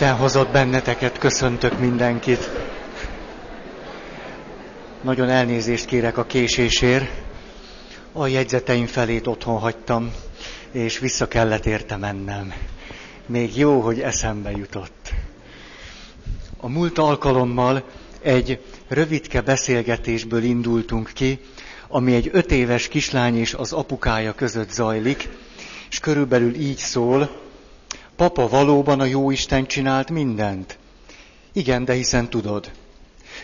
Isten hozott benneteket, köszöntök mindenkit. Nagyon elnézést kérek a késésért. A jegyzeteim felét otthon hagytam, és vissza kellett érte mennem. Még jó, hogy eszembe jutott. A múlt alkalommal egy rövidke beszélgetésből indultunk ki, ami egy öt éves kislány és az apukája között zajlik, és körülbelül így szól, Papa valóban a jó Isten csinált mindent? Igen, de hiszen tudod.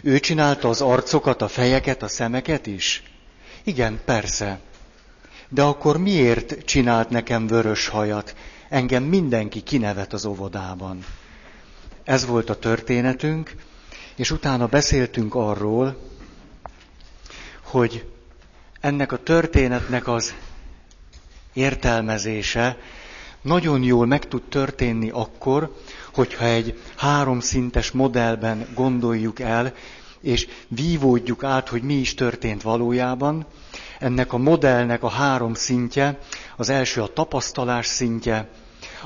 Ő csinálta az arcokat, a fejeket, a szemeket is? Igen, persze. De akkor miért csinált nekem vörös hajat? Engem mindenki kinevet az óvodában. Ez volt a történetünk, és utána beszéltünk arról, hogy ennek a történetnek az értelmezése nagyon jól meg tud történni akkor, hogyha egy háromszintes modellben gondoljuk el, és vívódjuk át, hogy mi is történt valójában. Ennek a modellnek a három szintje, az első a tapasztalás szintje,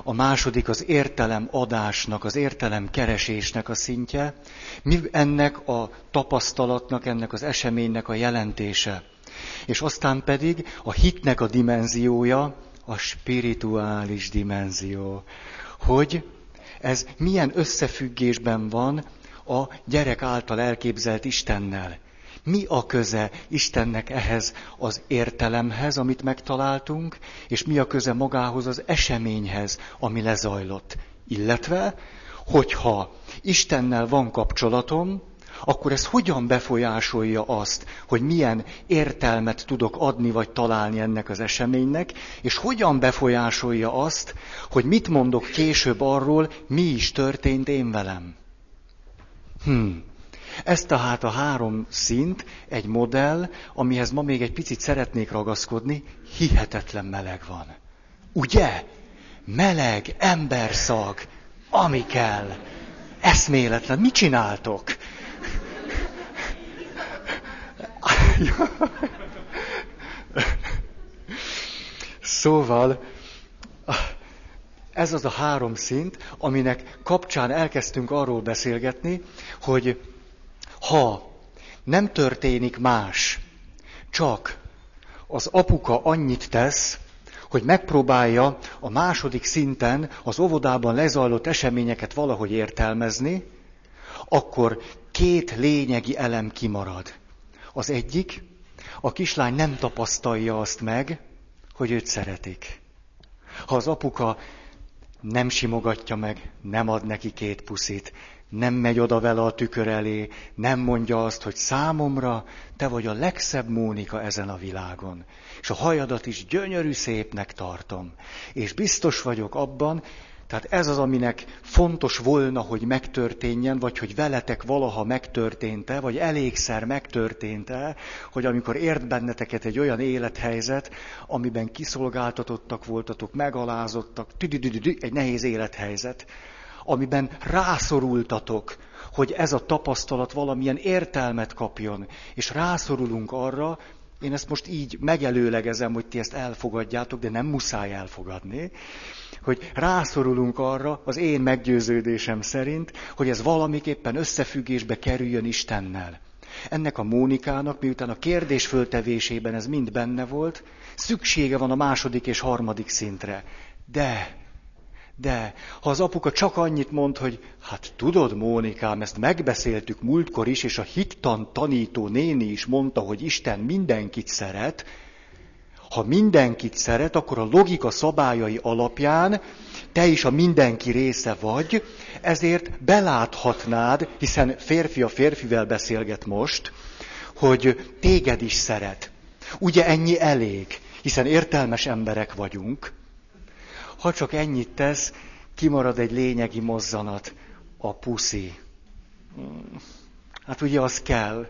a második az értelem adásnak, az értelem keresésnek a szintje, mi ennek a tapasztalatnak, ennek az eseménynek a jelentése. És aztán pedig a hitnek a dimenziója, a spirituális dimenzió. Hogy ez milyen összefüggésben van a gyerek által elképzelt Istennel. Mi a köze Istennek ehhez az értelemhez, amit megtaláltunk, és mi a köze magához az eseményhez, ami lezajlott. Illetve, hogyha Istennel van kapcsolatom, akkor ez hogyan befolyásolja azt, hogy milyen értelmet tudok adni vagy találni ennek az eseménynek, és hogyan befolyásolja azt, hogy mit mondok később arról, mi is történt én velem. Hmm. Ez tehát a három szint, egy modell, amihez ma még egy picit szeretnék ragaszkodni, hihetetlen meleg van. Ugye? Meleg, emberszag, ami kell. Eszméletlen. Mit csináltok? Szóval ez az a három szint, aminek kapcsán elkezdtünk arról beszélgetni, hogy ha nem történik más, csak az apuka annyit tesz, hogy megpróbálja a második szinten az óvodában lezajlott eseményeket valahogy értelmezni, akkor két lényegi elem kimarad. Az egyik, a kislány nem tapasztalja azt meg, hogy őt szeretik. Ha az apuka nem simogatja meg, nem ad neki két puszit, nem megy oda vele a tükör elé, nem mondja azt, hogy számomra te vagy a legszebb Mónika ezen a világon, és a hajadat is gyönyörű szépnek tartom. És biztos vagyok abban, tehát ez az, aminek fontos volna, hogy megtörténjen, vagy hogy veletek valaha megtörtént-e, vagy elégszer megtörtént-e, hogy amikor ért benneteket egy olyan élethelyzet, amiben kiszolgáltatottak voltatok, megalázottak, egy nehéz élethelyzet, amiben rászorultatok, hogy ez a tapasztalat valamilyen értelmet kapjon, és rászorulunk arra, én ezt most így megelőlegezem, hogy ti ezt elfogadjátok, de nem muszáj elfogadni, hogy rászorulunk arra, az én meggyőződésem szerint, hogy ez valamiképpen összefüggésbe kerüljön Istennel. Ennek a Mónikának, miután a kérdés föltevésében ez mind benne volt, szüksége van a második és harmadik szintre. De, de, ha az apuka csak annyit mond, hogy hát tudod, Mónikám, ezt megbeszéltük múltkor is, és a hittan tanító néni is mondta, hogy Isten mindenkit szeret, ha mindenkit szeret, akkor a logika szabályai alapján te is a mindenki része vagy, ezért beláthatnád, hiszen férfi a férfivel beszélget most, hogy téged is szeret. Ugye ennyi elég, hiszen értelmes emberek vagyunk. Ha csak ennyit tesz, kimarad egy lényegi mozzanat, a puszi. Hát ugye az kell.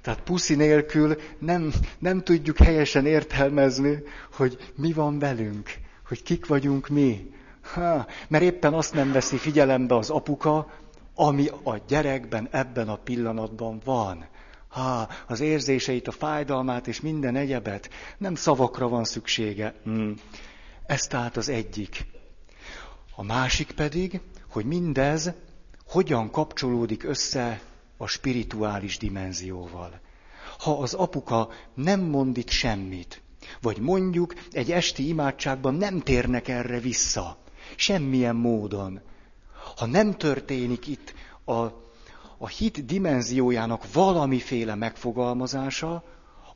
Tehát puszi nélkül nem, nem tudjuk helyesen értelmezni, hogy mi van velünk, hogy kik vagyunk mi. Ha, mert éppen azt nem veszi figyelembe az apuka, ami a gyerekben ebben a pillanatban van. Ha, az érzéseit, a fájdalmát és minden egyebet, nem szavakra van szüksége. Hmm. Ez tehát az egyik. A másik pedig, hogy mindez hogyan kapcsolódik össze a spirituális dimenzióval. Ha az apuka nem mond itt semmit, vagy mondjuk egy esti imádságban nem térnek erre vissza, semmilyen módon, ha nem történik itt a, a hit dimenziójának valamiféle megfogalmazása,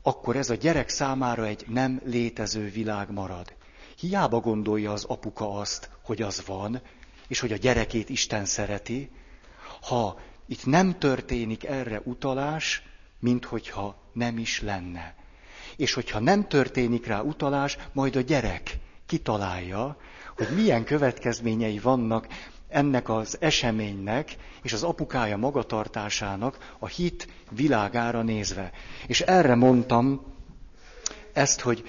akkor ez a gyerek számára egy nem létező világ marad. Hiába gondolja az apuka azt, hogy az van, és hogy a gyerekét Isten szereti, ha itt nem történik erre utalás, mint hogyha nem is lenne. És hogyha nem történik rá utalás, majd a gyerek kitalálja, hogy milyen következményei vannak ennek az eseménynek és az apukája magatartásának a hit világára nézve. És erre mondtam ezt, hogy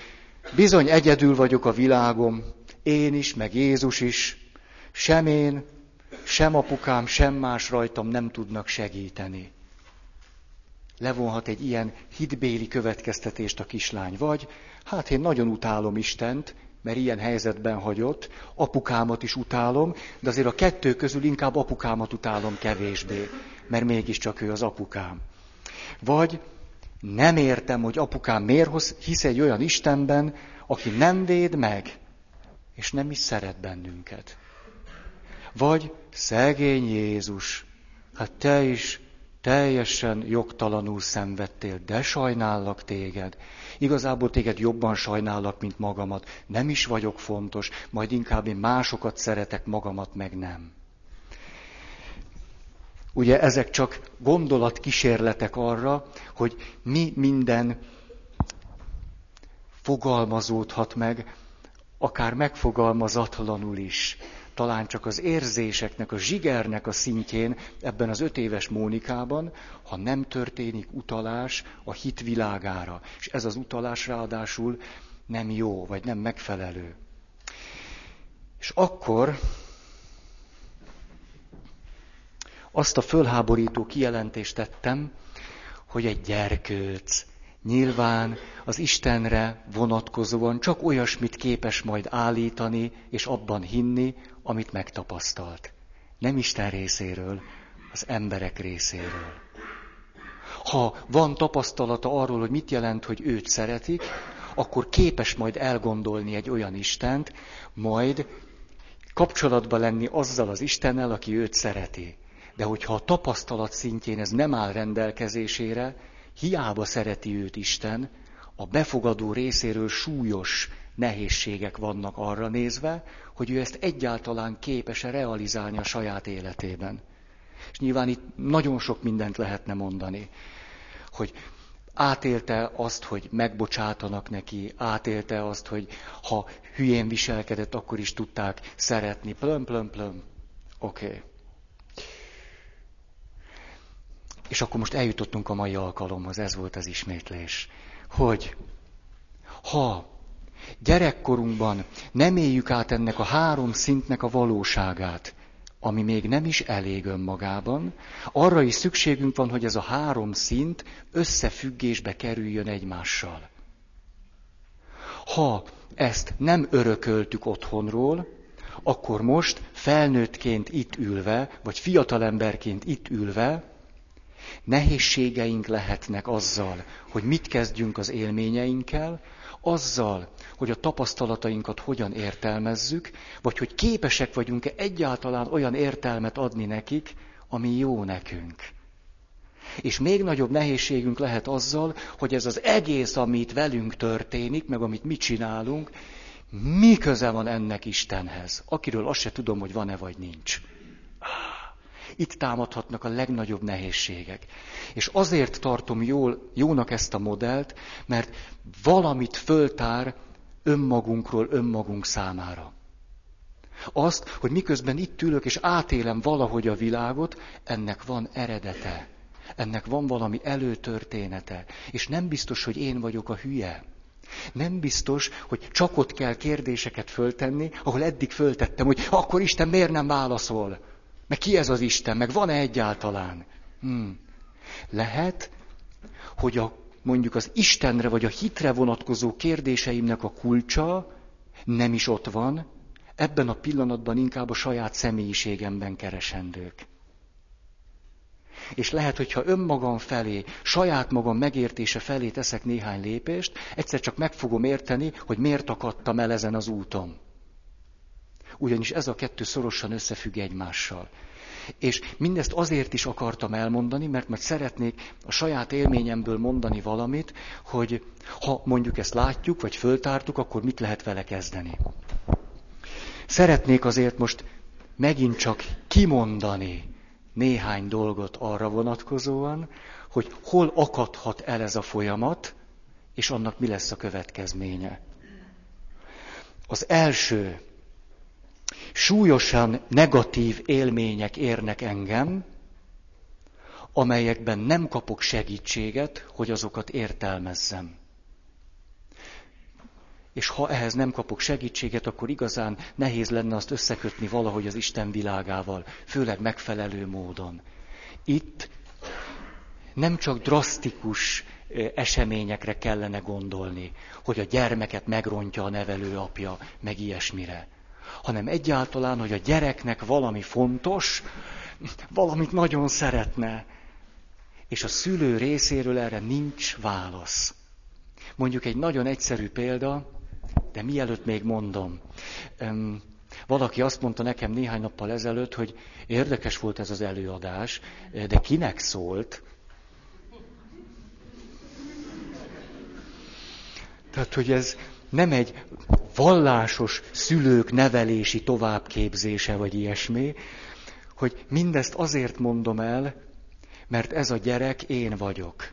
bizony egyedül vagyok a világom, én is, meg Jézus is, sem én, sem apukám, sem más rajtam nem tudnak segíteni. Levonhat egy ilyen hitbéli következtetést a kislány. Vagy, hát én nagyon utálom Istent, mert ilyen helyzetben hagyott, apukámat is utálom, de azért a kettő közül inkább apukámat utálom kevésbé, mert mégiscsak ő az apukám. Vagy nem értem, hogy apukám miért hisz egy olyan Istenben, aki nem véd meg, és nem is szeret bennünket. Vagy szegény Jézus, hát te is teljesen jogtalanul szenvedtél, de sajnállak téged. Igazából téged jobban sajnállak, mint magamat. Nem is vagyok fontos, majd inkább én másokat szeretek, magamat meg nem. Ugye ezek csak gondolatkísérletek arra, hogy mi minden fogalmazódhat meg, akár megfogalmazatlanul is talán csak az érzéseknek, a zsigernek a szintjén ebben az öt éves Mónikában, ha nem történik utalás a hit világára. És ez az utalás ráadásul nem jó, vagy nem megfelelő. És akkor azt a fölháborító kijelentést tettem, hogy egy gyerkőc nyilván az Istenre vonatkozóan csak olyasmit képes majd állítani és abban hinni, amit megtapasztalt. Nem Isten részéről, az emberek részéről. Ha van tapasztalata arról, hogy mit jelent, hogy őt szeretik, akkor képes majd elgondolni egy olyan Istent, majd kapcsolatba lenni azzal az Istennel, aki őt szereti. De hogyha a tapasztalat szintjén ez nem áll rendelkezésére, hiába szereti őt Isten, a befogadó részéről súlyos nehézségek vannak arra nézve, hogy ő ezt egyáltalán képes-e realizálni a saját életében. És nyilván itt nagyon sok mindent lehetne mondani, hogy átélte azt, hogy megbocsátanak neki, átélte azt, hogy ha hülyén viselkedett, akkor is tudták szeretni. Plöm, plöm, plöm. Oké. Okay. És akkor most eljutottunk a mai alkalomhoz, ez volt az ismétlés. Hogy ha gyerekkorunkban nem éljük át ennek a három szintnek a valóságát, ami még nem is elég önmagában, arra is szükségünk van, hogy ez a három szint összefüggésbe kerüljön egymással. Ha ezt nem örököltük otthonról, akkor most felnőttként itt ülve, vagy fiatalemberként itt ülve, nehézségeink lehetnek azzal, hogy mit kezdjünk az élményeinkkel, azzal, hogy a tapasztalatainkat hogyan értelmezzük, vagy hogy képesek vagyunk-e egyáltalán olyan értelmet adni nekik, ami jó nekünk. És még nagyobb nehézségünk lehet azzal, hogy ez az egész, amit velünk történik, meg amit mi csinálunk, mi köze van ennek Istenhez, akiről azt se tudom, hogy van-e vagy nincs. Itt támadhatnak a legnagyobb nehézségek. És azért tartom jól, jónak ezt a modellt, mert valamit föltár önmagunkról önmagunk számára. Azt, hogy miközben itt ülök és átélem valahogy a világot, ennek van eredete. Ennek van valami előtörténete. És nem biztos, hogy én vagyok a hülye. Nem biztos, hogy csak ott kell kérdéseket föltenni, ahol eddig föltettem, hogy akkor Isten miért nem válaszol? Meg ki ez az Isten? Meg van-e egyáltalán? Hmm. Lehet, hogy a, mondjuk az Istenre vagy a hitre vonatkozó kérdéseimnek a kulcsa nem is ott van, ebben a pillanatban inkább a saját személyiségemben keresendők. És lehet, hogyha önmagam felé, saját magam megértése felé teszek néhány lépést, egyszer csak meg fogom érteni, hogy miért akadtam el ezen az úton. Ugyanis ez a kettő szorosan összefügg egymással. És mindezt azért is akartam elmondani, mert majd szeretnék a saját élményemből mondani valamit, hogy ha mondjuk ezt látjuk, vagy föltártuk, akkor mit lehet vele kezdeni. Szeretnék azért most megint csak kimondani néhány dolgot arra vonatkozóan, hogy hol akadhat el ez a folyamat, és annak mi lesz a következménye. Az első, súlyosan negatív élmények érnek engem, amelyekben nem kapok segítséget, hogy azokat értelmezzem. És ha ehhez nem kapok segítséget, akkor igazán nehéz lenne azt összekötni valahogy az Isten világával, főleg megfelelő módon. Itt nem csak drasztikus eseményekre kellene gondolni, hogy a gyermeket megrontja a nevelő apja, meg ilyesmire, hanem egyáltalán, hogy a gyereknek valami fontos, valamit nagyon szeretne, és a szülő részéről erre nincs válasz. Mondjuk egy nagyon egyszerű példa, de mielőtt még mondom, valaki azt mondta nekem néhány nappal ezelőtt, hogy érdekes volt ez az előadás, de kinek szólt? Tehát, hogy ez nem egy vallásos szülők nevelési továbbképzése, vagy ilyesmi, hogy mindezt azért mondom el, mert ez a gyerek én vagyok.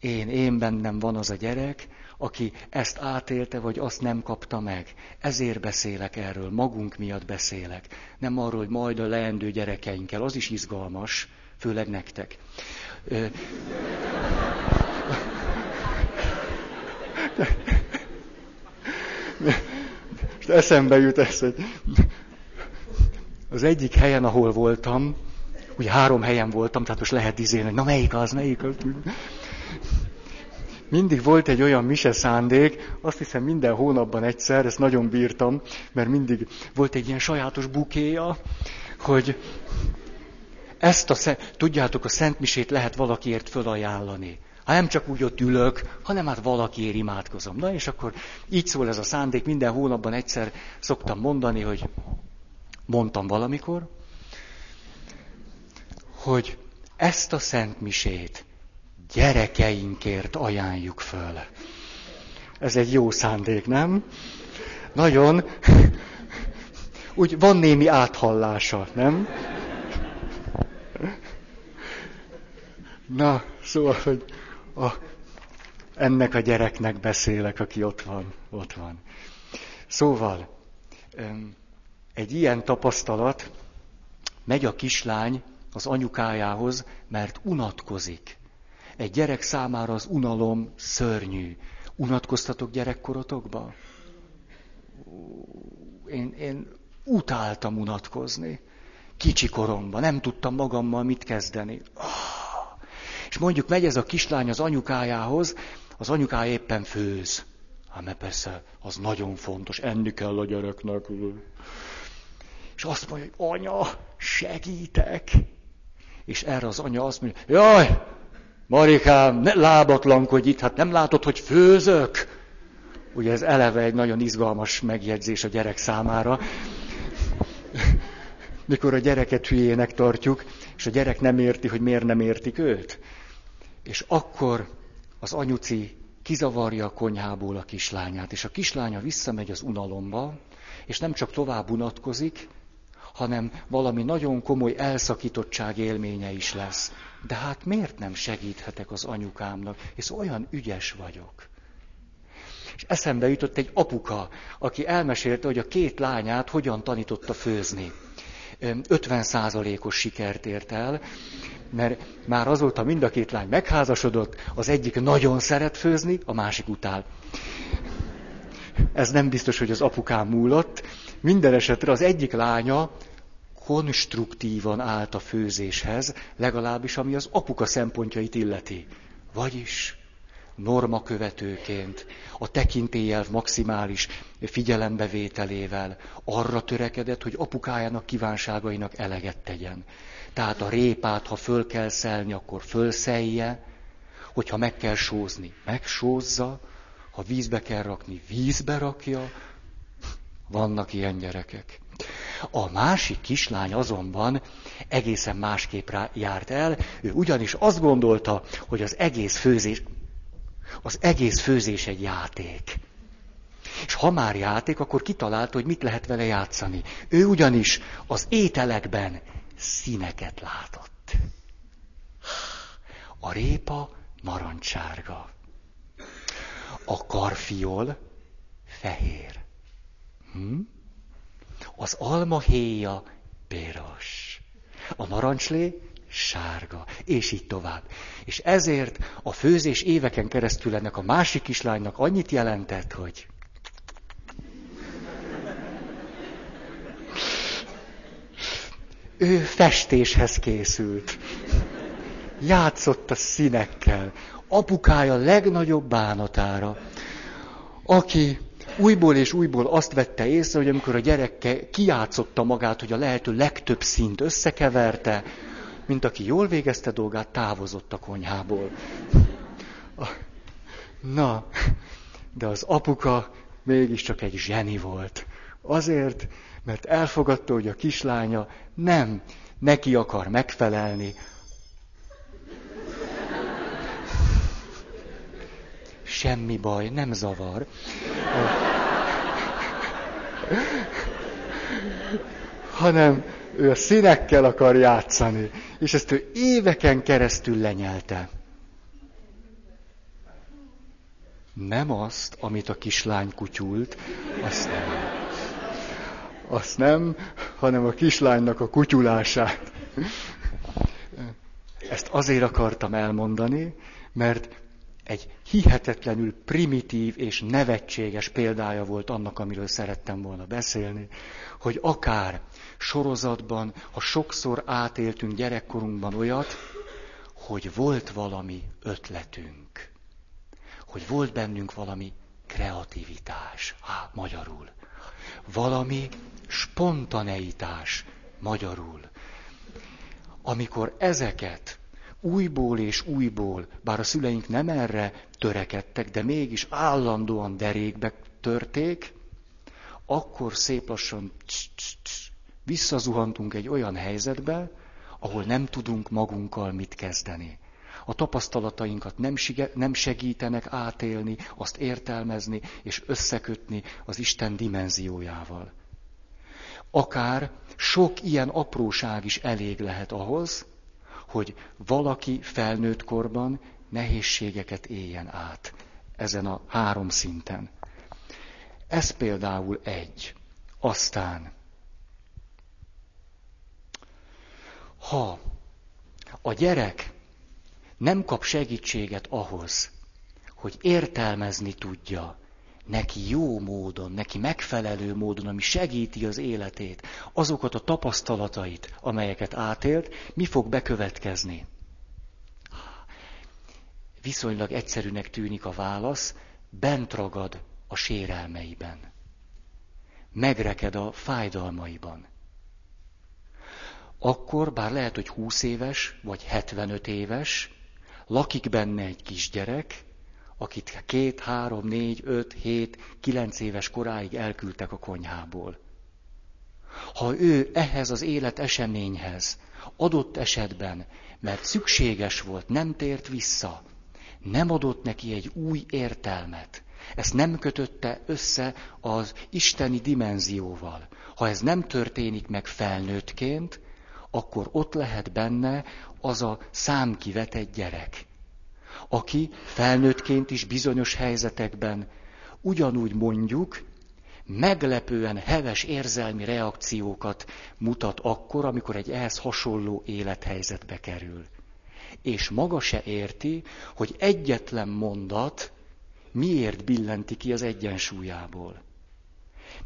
Én, én bennem van az a gyerek, aki ezt átélte, vagy azt nem kapta meg. Ezért beszélek erről, magunk miatt beszélek. Nem arról, hogy majd a leendő gyerekeinkkel, az is izgalmas, főleg nektek. Most eszembe jut ez, hogy az egyik helyen, ahol voltam, ugye három helyen voltam, tehát most lehet izélni, na melyik az, melyik az. Mindig volt egy olyan mise szándék, azt hiszem minden hónapban egyszer, ezt nagyon bírtam, mert mindig volt egy ilyen sajátos bukéja, hogy ezt a, tudjátok, a Szent Misét lehet valakiért fölajánlani. Ha nem csak úgy ott ülök, hanem hát valakiért imádkozom. Na és akkor így szól ez a szándék, minden hónapban egyszer szoktam mondani, hogy mondtam valamikor, hogy ezt a Szent Misét gyerekeinkért ajánljuk föl. Ez egy jó szándék, nem? Nagyon. Úgy van némi áthallása, nem? Na, szóval, hogy a, ennek a gyereknek beszélek, aki ott van, ott van. Szóval, egy ilyen tapasztalat, megy a kislány az anyukájához, mert unatkozik. Egy gyerek számára az unalom szörnyű. Unatkoztatok gyerekkorotokba? Én, én utáltam unatkozni. Kicsi koromban, nem tudtam magammal mit kezdeni. És mondjuk megy ez a kislány az anyukájához, az anyukája éppen főz. Hát mert persze, az nagyon fontos, enni kell a gyereknek. És azt mondja, hogy anya, segítek. És erre az anya azt mondja, jaj, Marikám, ne lábatlankodj itt, hát nem látod, hogy főzök? Ugye ez eleve egy nagyon izgalmas megjegyzés a gyerek számára. Mikor a gyereket hülyének tartjuk, és a gyerek nem érti, hogy miért nem értik őt. És akkor az anyuci kizavarja a konyhából a kislányát, és a kislánya visszamegy az unalomba, és nem csak tovább unatkozik, hanem valami nagyon komoly elszakítottság élménye is lesz. De hát miért nem segíthetek az anyukámnak, és olyan ügyes vagyok? És eszembe jutott egy apuka, aki elmesélte, hogy a két lányát hogyan tanította főzni. 50%-os sikert ért el, mert már azóta mind a két lány megházasodott, az egyik nagyon szeret főzni, a másik utál. Ez nem biztos, hogy az apukám múlott. Minden esetre az egyik lánya konstruktívan állt a főzéshez, legalábbis ami az apuka szempontjait illeti. Vagyis normakövetőként, a tekintélyelv maximális figyelembevételével arra törekedett, hogy apukájának kívánságainak eleget tegyen. Tehát a répát, ha föl kell szelni, akkor fölszelje, hogyha meg kell sózni, megsózza, ha vízbe kell rakni, vízbe rakja. Vannak ilyen gyerekek. A másik kislány azonban egészen másképp járt el. Ő ugyanis azt gondolta, hogy az egész főzés, az egész főzés egy játék. És ha már játék, akkor kitalálta, hogy mit lehet vele játszani. Ő ugyanis az ételekben színeket látott. A répa narancsárga. A karfiol fehér. Hm? Az alma héja piros. A narancslé sárga, és így tovább. És ezért a főzés éveken keresztül ennek a másik kislánynak annyit jelentett, hogy ő festéshez készült. Játszott a színekkel. Apukája legnagyobb bánatára, aki újból és újból azt vette észre, hogy amikor a gyereke kijátszotta magát, hogy a lehető legtöbb szint összekeverte, mint aki jól végezte dolgát, távozott a konyhából. Na, de az apuka mégiscsak egy zseni volt. Azért, mert elfogadta, hogy a kislánya nem neki akar megfelelni. Semmi baj, nem zavar. Hanem ő a színekkel akar játszani, és ezt ő éveken keresztül lenyelte. Nem azt, amit a kislány kutyult, azt nem. Azt nem, hanem a kislánynak a kutyulását. Ezt azért akartam elmondani, mert egy hihetetlenül primitív és nevetséges példája volt annak, amiről szerettem volna beszélni, hogy akár sorozatban, ha sokszor átéltünk gyerekkorunkban olyat, hogy volt valami ötletünk, hogy volt bennünk valami kreativitás, á, magyarul, valami spontaneitás, magyarul. Amikor ezeket újból és újból, bár a szüleink nem erre törekedtek, de mégis állandóan derékbe törték, akkor szép lassan visszazuhantunk egy olyan helyzetbe, ahol nem tudunk magunkkal mit kezdeni. A tapasztalatainkat nem, nem segítenek átélni, azt értelmezni és összekötni az Isten dimenziójával. Akár sok ilyen apróság is elég lehet ahhoz, hogy valaki felnőtt korban nehézségeket éljen át ezen a három szinten. Ez például egy. Aztán, ha a gyerek nem kap segítséget ahhoz, hogy értelmezni tudja, neki jó módon, neki megfelelő módon, ami segíti az életét, azokat a tapasztalatait, amelyeket átélt, mi fog bekövetkezni? Viszonylag egyszerűnek tűnik a válasz, bent ragad a sérelmeiben. Megreked a fájdalmaiban. Akkor, bár lehet, hogy 20 éves, vagy 75 éves, lakik benne egy kisgyerek, akit két, három, négy, öt, hét, kilenc éves koráig elküldtek a konyhából. Ha ő ehhez az élet eseményhez adott esetben, mert szükséges volt, nem tért vissza, nem adott neki egy új értelmet, ezt nem kötötte össze az isteni dimenzióval. Ha ez nem történik meg felnőttként, akkor ott lehet benne az a számkivetett gyerek, aki felnőttként is bizonyos helyzetekben ugyanúgy mondjuk, meglepően heves érzelmi reakciókat mutat akkor, amikor egy ehhez hasonló élethelyzetbe kerül. És maga se érti, hogy egyetlen mondat miért billenti ki az egyensúlyából.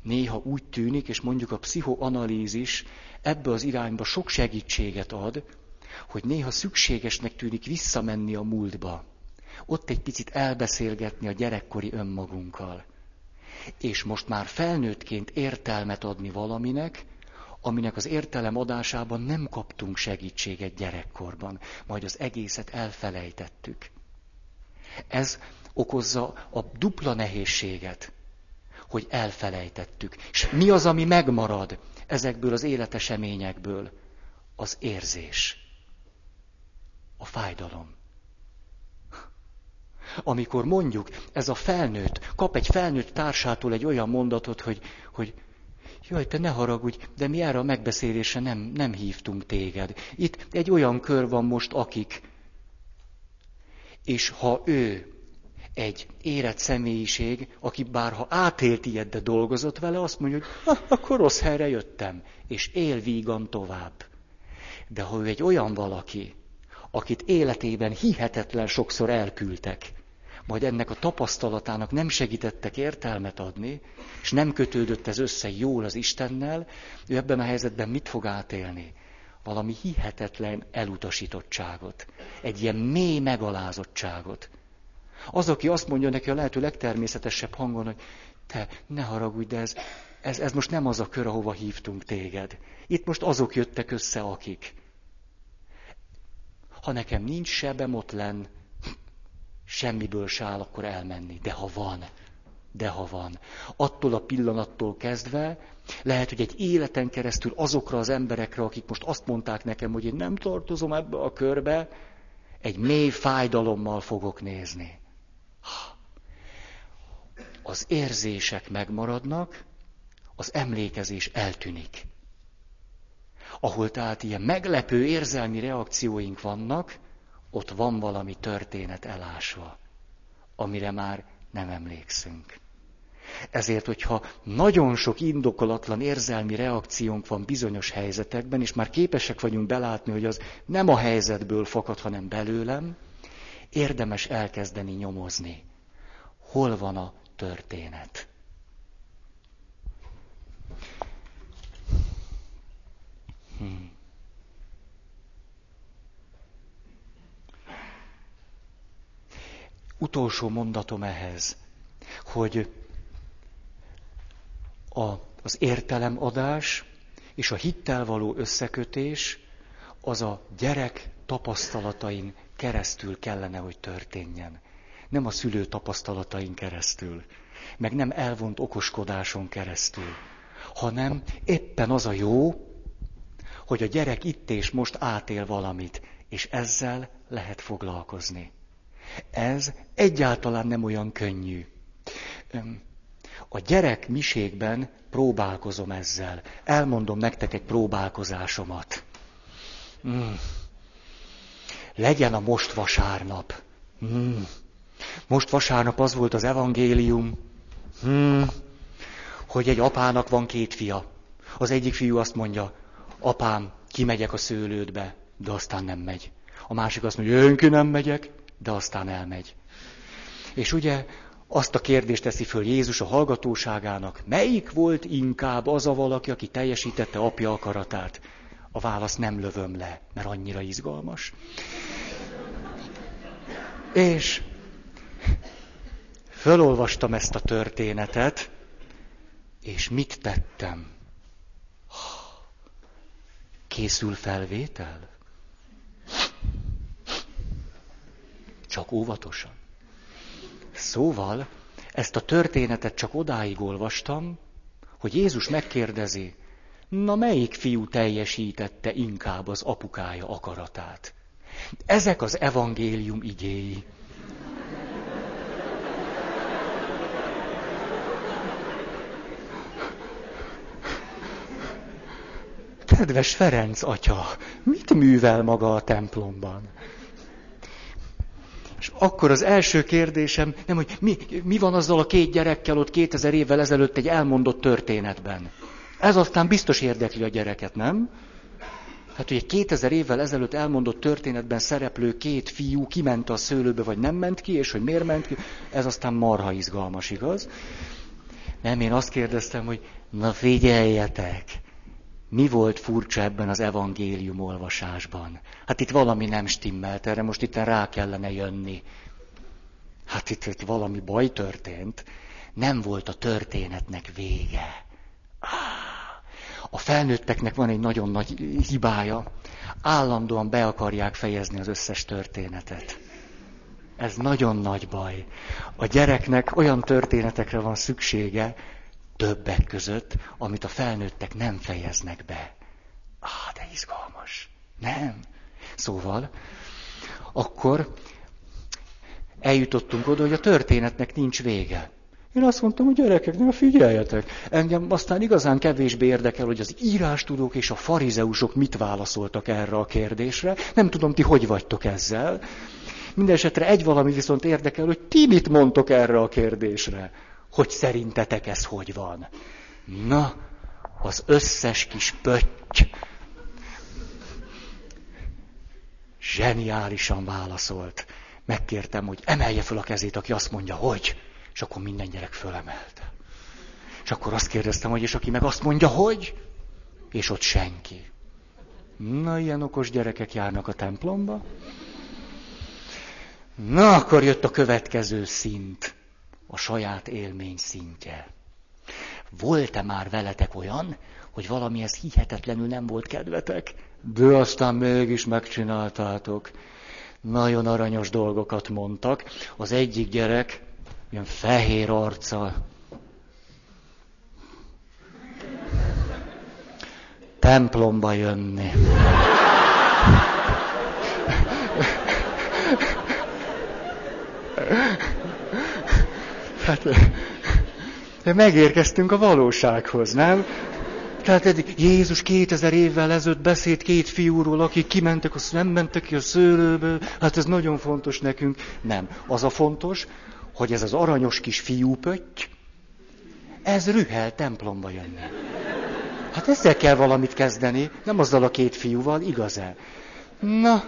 Néha úgy tűnik, és mondjuk a pszichoanalízis ebbe az irányba sok segítséget ad, hogy néha szükségesnek tűnik visszamenni a múltba. ott egy picit elbeszélgetni a gyerekkori önmagunkkal. És most már felnőttként értelmet adni valaminek, aminek az értelem adásában nem kaptunk segítséget gyerekkorban, majd az egészet elfelejtettük. Ez okozza a dupla nehézséget, hogy elfelejtettük. És mi az, ami megmarad ezekből az életeseményekből? Az érzés. A fájdalom. Amikor mondjuk ez a felnőtt kap egy felnőtt társától egy olyan mondatot, hogy, hogy jaj, te ne haragudj, de mi erre a megbeszélésre nem, nem hívtunk téged. Itt egy olyan kör van most, akik. És ha ő egy érett személyiség, aki bárha átélt ilyet, de dolgozott vele, azt mondja, hogy ah, akkor rossz helyre jöttem, és él vígan tovább. De ha ő egy olyan valaki, akit életében hihetetlen sokszor elküldtek, majd ennek a tapasztalatának nem segítettek értelmet adni, és nem kötődött ez össze jól az Istennel, ő ebben a helyzetben mit fog átélni? Valami hihetetlen elutasítottságot, egy ilyen mély megalázottságot. Az, aki azt mondja neki a lehető legtermészetesebb hangon, hogy te, ne haragudj, de ez, ez, ez most nem az a kör, ahova hívtunk téged. Itt most azok jöttek össze, akik. Ha nekem nincs sebem ott lenn, semmiből se áll akkor elmenni. De ha van, de ha van. Attól a pillanattól kezdve lehet, hogy egy életen keresztül azokra az emberekre, akik most azt mondták nekem, hogy én nem tartozom ebbe a körbe, egy mély fájdalommal fogok nézni. Az érzések megmaradnak, az emlékezés eltűnik. Ahol tehát ilyen meglepő érzelmi reakcióink vannak, ott van valami történet elásva, amire már nem emlékszünk. Ezért, hogyha nagyon sok indokolatlan érzelmi reakciónk van bizonyos helyzetekben, és már képesek vagyunk belátni, hogy az nem a helyzetből fakad, hanem belőlem, érdemes elkezdeni nyomozni. Hol van a történet? Hmm. utolsó mondatom ehhez, hogy a, az értelemadás és a hittel való összekötés az a gyerek tapasztalatain keresztül kellene, hogy történjen. Nem a szülő tapasztalatain keresztül, meg nem elvont okoskodáson keresztül, hanem éppen az a jó, hogy a gyerek itt és most átél valamit, és ezzel lehet foglalkozni. Ez egyáltalán nem olyan könnyű. A gyerek miségben próbálkozom ezzel. Elmondom nektek egy próbálkozásomat. Mm. Legyen a most vasárnap. Mm. Most vasárnap az volt az evangélium, mm. hogy egy apának van két fia. Az egyik fiú azt mondja, apám, kimegyek a szőlődbe, de aztán nem megy. A másik azt mondja, én ki nem megyek, de aztán elmegy. És ugye azt a kérdést teszi föl Jézus a hallgatóságának, melyik volt inkább az a valaki, aki teljesítette apja akaratát? A válasz nem lövöm le, mert annyira izgalmas. És fölolvastam ezt a történetet, és mit tettem? Készül felvétel? Csak óvatosan. Szóval ezt a történetet csak odáig olvastam, hogy Jézus megkérdezi, na melyik fiú teljesítette inkább az apukája akaratát? Ezek az evangélium igéi. Kedves Ferenc atya, mit művel maga a templomban? És akkor az első kérdésem, nem, hogy mi, mi van azzal a két gyerekkel ott 2000 évvel ezelőtt egy elmondott történetben. Ez aztán biztos érdekli a gyereket, nem? Hát, egy 2000 évvel ezelőtt elmondott történetben szereplő két fiú kiment a szőlőbe, vagy nem ment ki, és hogy miért ment ki, ez aztán marha izgalmas, igaz? Nem, én azt kérdeztem, hogy na figyeljetek, mi volt furcsa ebben az evangélium olvasásban? Hát itt valami nem stimmelt, erre most itt rá kellene jönni. Hát itt, itt valami baj történt. Nem volt a történetnek vége. A felnőtteknek van egy nagyon nagy hibája. Állandóan be akarják fejezni az összes történetet. Ez nagyon nagy baj. A gyereknek olyan történetekre van szüksége, többek között, amit a felnőttek nem fejeznek be. Ah, de izgalmas. Nem. Szóval, akkor eljutottunk oda, hogy a történetnek nincs vége. Én azt mondtam, hogy gyerekek, ne figyeljetek. Engem aztán igazán kevésbé érdekel, hogy az írástudók és a farizeusok mit válaszoltak erre a kérdésre. Nem tudom, ti hogy vagytok ezzel. Mindenesetre egy valami viszont érdekel, hogy ti mit mondtok erre a kérdésre. Hogy szerintetek ez hogy van. Na, az összes kis pötty zseniálisan válaszolt. Megkértem, hogy emelje fel a kezét, aki azt mondja, hogy. És akkor minden gyerek fölemelte. És akkor azt kérdeztem, hogy és aki meg azt mondja, hogy, és ott senki. Na, ilyen okos gyerekek járnak a templomba. Na, akkor jött a következő szint, a saját élmény szintje. Volt-e már veletek olyan, hogy valamihez hihetetlenül nem volt kedvetek, de aztán mégis megcsináltátok. Nagyon aranyos dolgokat mondtak. Az egyik gyerek ilyen fehér arccal. Templomba jönni. Hát, megérkeztünk a valósághoz, nem? Tehát eddig Jézus 2000 évvel ezelőtt beszélt két fiúról, akik kimentek, azt nem mentek ki a szőlőből, hát ez nagyon fontos nekünk. Nem. Az a fontos, hogy ez az aranyos kis fiúpötty, ez rühel templomba jönni. Hát ezzel kell valamit kezdeni, nem azzal a két fiúval, igaz-e? Na,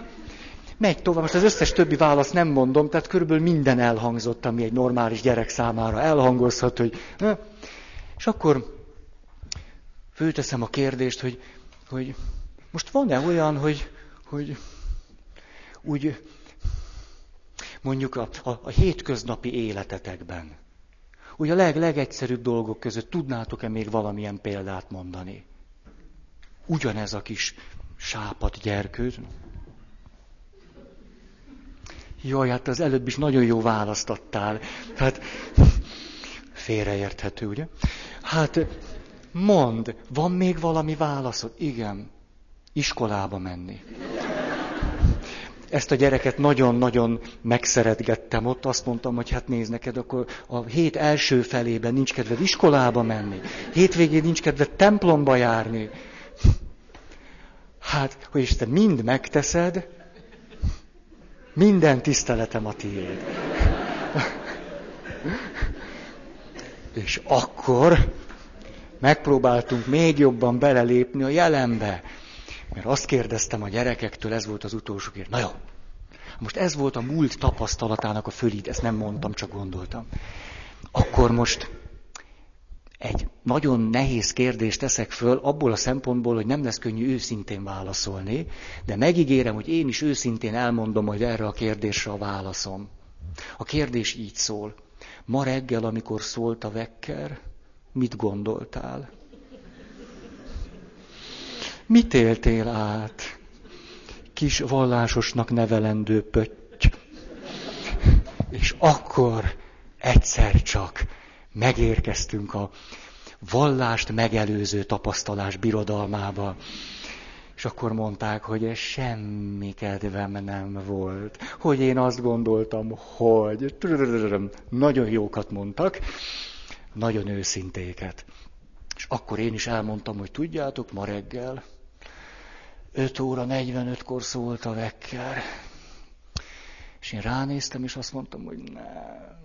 megy tovább. Most az összes többi választ nem mondom, tehát körülbelül minden elhangzott, ami egy normális gyerek számára elhangozhat, hogy... Na, és akkor fölteszem a kérdést, hogy, hogy most van-e olyan, hogy, hogy úgy mondjuk a, a, a hétköznapi életetekben, úgy a leg, legegyszerűbb dolgok között tudnátok-e még valamilyen példát mondani? Ugyanez a kis sápat gyerkőt. Jaj, hát az előbb is nagyon jó választottál. Hát félreérthető, ugye? Hát mond, van még valami válaszod? Igen. Iskolába menni ezt a gyereket nagyon-nagyon megszeretgettem ott, azt mondtam, hogy hát nézd neked, akkor a hét első felében nincs kedved iskolába menni, hétvégén nincs kedved templomba járni. Hát, hogy és te mind megteszed, minden tiszteletem a tiéd. És akkor megpróbáltunk még jobban belelépni a jelenbe. Mert azt kérdeztem a gyerekektől, ez volt az utolsó kérdés. Na jó, most ez volt a múlt tapasztalatának a fölid, ezt nem mondtam, csak gondoltam. Akkor most egy nagyon nehéz kérdést teszek föl, abból a szempontból, hogy nem lesz könnyű őszintén válaszolni, de megígérem, hogy én is őszintén elmondom hogy erre a kérdésre a válaszom. A kérdés így szól. Ma reggel, amikor szólt a vekker, mit gondoltál? Mit éltél át? Kis vallásosnak nevelendő pötty. És akkor egyszer csak megérkeztünk a vallást megelőző tapasztalás birodalmába. És akkor mondták, hogy semmi kedvem nem volt. Hogy én azt gondoltam, hogy... Nagyon jókat mondtak, nagyon őszintéket. És akkor én is elmondtam, hogy tudjátok, ma reggel 5 óra 45-kor szólt a vekker. És én ránéztem, és azt mondtam, hogy nem.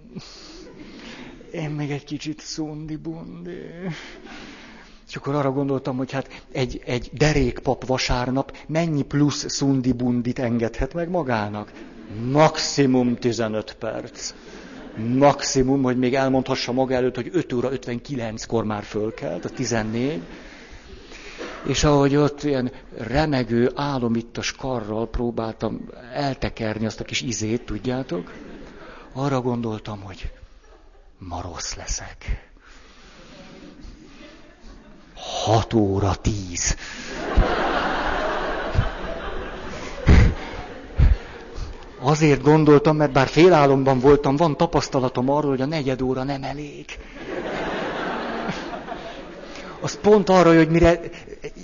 Én még egy kicsit szundi-bundi. És akkor arra gondoltam, hogy hát egy, egy derékpap vasárnap mennyi plusz szundi-bundit engedhet meg magának? Maximum 15 perc. Maximum, hogy még elmondhassa maga előtt, hogy 5 óra 59-kor már fölkelt, a 14 és ahogy ott ilyen remegő, álomittas karral próbáltam eltekerni azt a kis izét, tudjátok, arra gondoltam, hogy ma leszek. Hat óra tíz. Azért gondoltam, mert bár félálomban voltam, van tapasztalatom arról, hogy a negyed óra nem elég. Az pont arra, hogy mire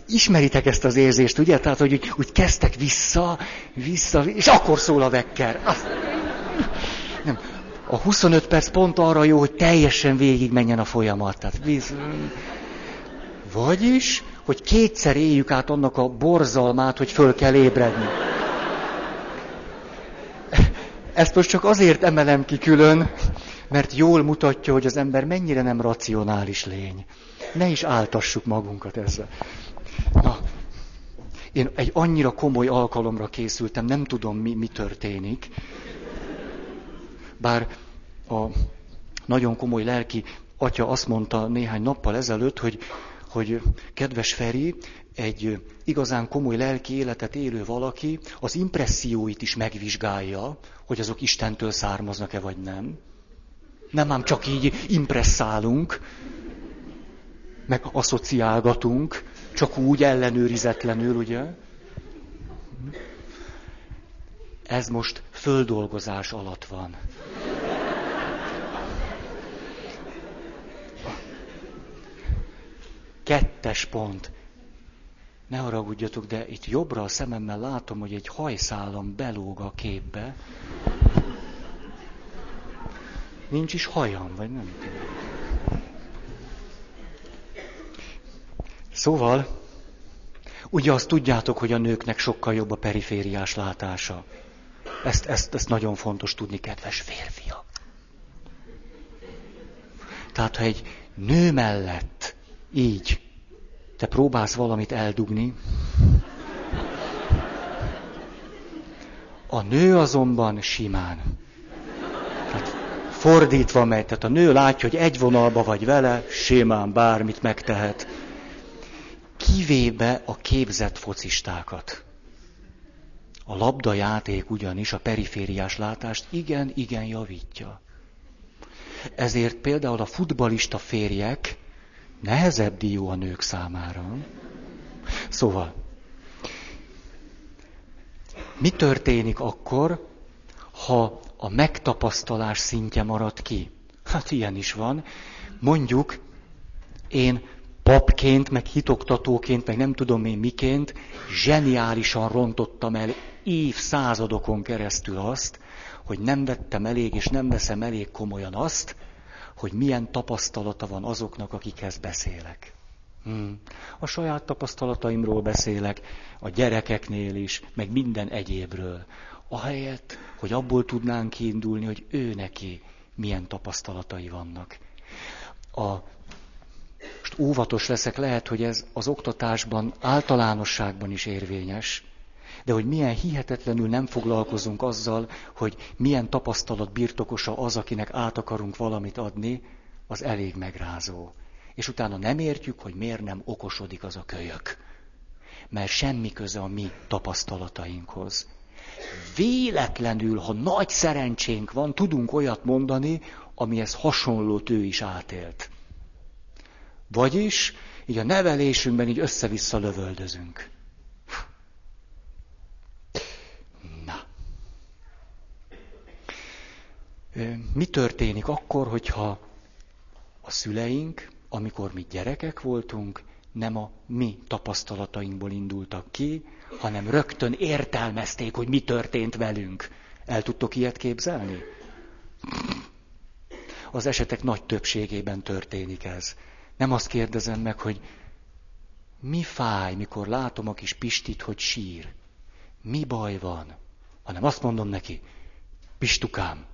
ismeritek ezt az érzést, ugye? Tehát, hogy úgy, úgy kezdtek vissza, vissza, és akkor szól a vekker. Azt... Nem. A 25 perc pont arra jó, hogy teljesen végig menjen a folyamat. Tehát víz... Vagyis, hogy kétszer éljük át annak a borzalmát, hogy föl kell ébredni. Ezt most csak azért emelem ki külön, mert jól mutatja, hogy az ember mennyire nem racionális lény. Ne is áltassuk magunkat ezzel. Na, én egy annyira komoly alkalomra készültem, nem tudom, mi, mi történik. Bár a nagyon komoly lelki atya azt mondta néhány nappal ezelőtt, hogy, hogy kedves Feri, egy igazán komoly lelki életet élő valaki az impresszióit is megvizsgálja, hogy azok Istentől származnak-e vagy nem. Nem ám csak így impresszálunk, meg asszociálgatunk, csak úgy ellenőrizetlenül, ugye? Ez most földolgozás alatt van. Kettes pont. Ne haragudjatok, de itt jobbra a szememmel látom, hogy egy hajszálam belóg a képbe. Nincs is hajam, vagy nem Szóval, ugye azt tudjátok, hogy a nőknek sokkal jobb a perifériás látása. Ezt, ezt, ezt nagyon fontos tudni, kedves férfiak. Tehát, ha egy nő mellett így te próbálsz valamit eldugni, a nő azonban simán. Fordítva megy, tehát a nő látja, hogy egy vonalba vagy vele, simán bármit megtehet. Kivéve a képzett focistákat. A labdajáték ugyanis a perifériás látást igen, igen javítja. Ezért például a futbalista férjek nehezebb dió a nők számára. Szóval, mi történik akkor, ha a megtapasztalás szintje marad ki? Hát ilyen is van. Mondjuk, én papként, meg hitoktatóként, meg nem tudom én miként, zseniálisan rontottam el évszázadokon keresztül azt, hogy nem vettem elég, és nem veszem elég komolyan azt, hogy milyen tapasztalata van azoknak, akikhez beszélek. Hmm. A saját tapasztalataimról beszélek, a gyerekeknél is, meg minden egyébről. Ahelyett, hogy abból tudnánk kiindulni, hogy ő neki milyen tapasztalatai vannak. A, most óvatos leszek, lehet, hogy ez az oktatásban, általánosságban is érvényes, de hogy milyen hihetetlenül nem foglalkozunk azzal, hogy milyen tapasztalat birtokosa az, akinek át akarunk valamit adni, az elég megrázó. És utána nem értjük, hogy miért nem okosodik az a kölyök. Mert semmi köze a mi tapasztalatainkhoz. Véletlenül, ha nagy szerencsénk van, tudunk olyat mondani, amihez hasonlót ő is átélt. Vagyis, így a nevelésünkben így össze-vissza lövöldözünk. Mi történik akkor, hogyha a szüleink, amikor mi gyerekek voltunk, nem a mi tapasztalatainkból indultak ki, hanem rögtön értelmezték, hogy mi történt velünk. El tudtok ilyet képzelni? Az esetek nagy többségében történik ez. Nem azt kérdezem meg, hogy mi fáj, mikor látom a kis Pistit, hogy sír. Mi baj van? Hanem azt mondom neki, Pistukám,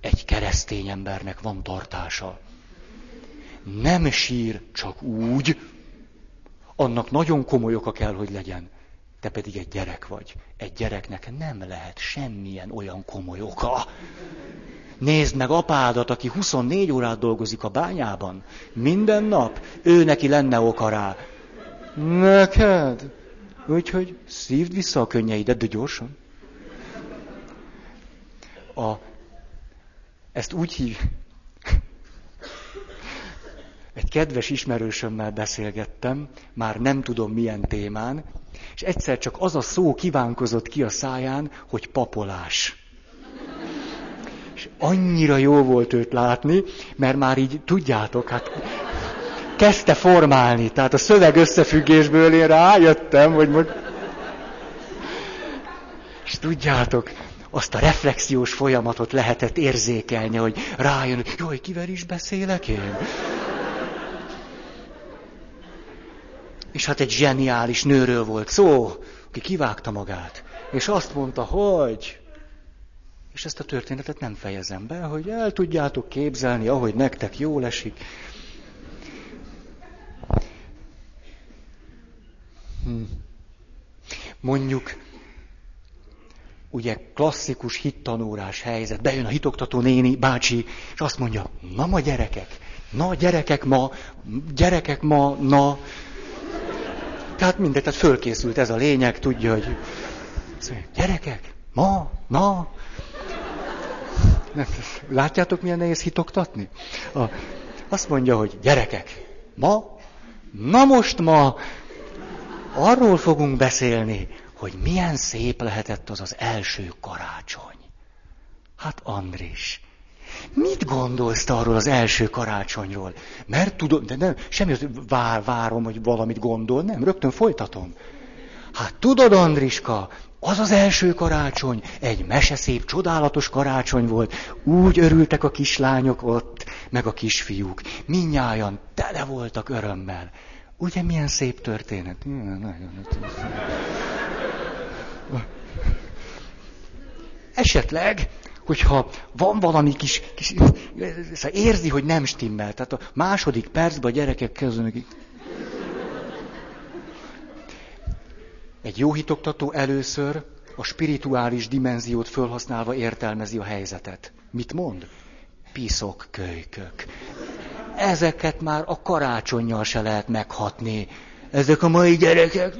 egy keresztény embernek van tartása. Nem sír csak úgy, annak nagyon komoly oka kell, hogy legyen. Te pedig egy gyerek vagy. Egy gyereknek nem lehet semmilyen olyan komoly oka. Nézd meg apádat, aki 24 órát dolgozik a bányában. Minden nap. Ő neki lenne oka rá. Neked? Úgyhogy szívd vissza a könnyeidet, de gyorsan. A Ezt úgy hív... Egy kedves ismerősömmel beszélgettem, már nem tudom milyen témán, és egyszer csak az a szó kívánkozott ki a száján, hogy papolás. És annyira jó volt őt látni, mert már így tudjátok, hát kezdte formálni. Tehát a szöveg összefüggésből én rájöttem, hogy most... És tudjátok, azt a reflexiós folyamatot lehetett érzékelni, hogy rájön, hogy jaj, kivel is beszélek én? És hát egy zseniális nőről volt szó, aki kivágta magát. És azt mondta, hogy... És ezt a történetet nem fejezem be, hogy el tudjátok képzelni, ahogy nektek jól esik. Hm. Mondjuk, ugye klasszikus hittanórás helyzet, bejön a hitoktató néni, bácsi, és azt mondja, na ma gyerekek, na gyerekek ma, gyerekek ma, na. Tehát mindegy, tehát fölkészült ez a lényeg, tudja, hogy gyerekek, ma, na. Látjátok, milyen nehéz hitoktatni? A, azt mondja, hogy gyerekek, ma, na most ma, arról fogunk beszélni, hogy milyen szép lehetett az az első karácsony. Hát Andris, mit gondolsz arról az első karácsonyról? Mert tudom, de nem, semmi, vár, várom, hogy valamit gondol, nem, rögtön folytatom. Hát tudod, Andriska, az az első karácsony, egy meseszép, csodálatos karácsony volt. Úgy örültek a kislányok ott, meg a kisfiúk. Minnyájan tele voltak örömmel. Ugye milyen szép történet? Esetleg, hogyha van valami kis, kis szóval érzi, hogy nem stimmel. Tehát a második percben a gyerekek kezdenek Egy jó hitoktató először a spirituális dimenziót felhasználva értelmezi a helyzetet. Mit mond? Piszok, kölykök ezeket már a karácsonyjal se lehet meghatni. Ezek a mai gyerekek.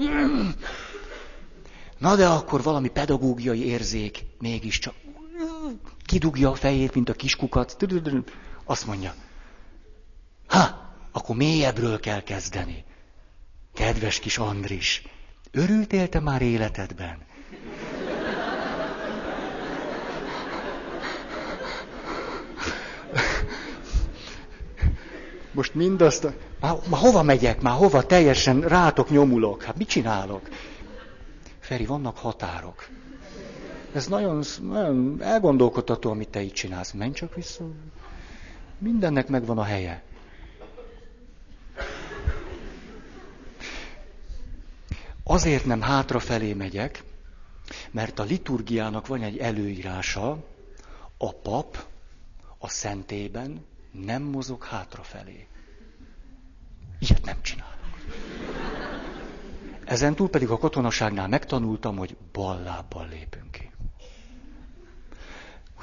Na de akkor valami pedagógiai érzék mégiscsak kidugja a fejét, mint a kiskukat. Azt mondja, ha, akkor mélyebbről kell kezdeni. Kedves kis Andris, örültél te már életedben? most mindazt, már, már hova megyek, már hova teljesen rátok nyomulok, hát mit csinálok? Feri, vannak határok. Ez nagyon, nagyon elgondolkodható, amit te így csinálsz. Menj csak vissza. Mindennek megvan a helye. Azért nem hátrafelé megyek, mert a liturgiának van egy előírása, a pap a szentében nem mozog hátrafelé. Ilyet nem csinálok. Ezen túl pedig a katonaságnál megtanultam, hogy bal lépünk ki.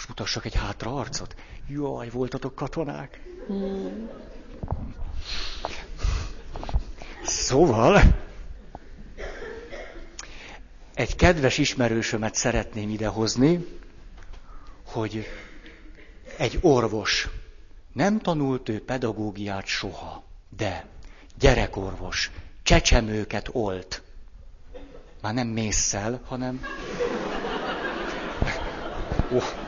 Most mutassak egy hátra arcot. Jaj, voltatok katonák. Szóval, egy kedves ismerősömet szeretném idehozni, hogy egy orvos nem tanult ő pedagógiát soha, de gyerekorvos, csecsemőket olt. Már nem mészszel, hanem... Oh.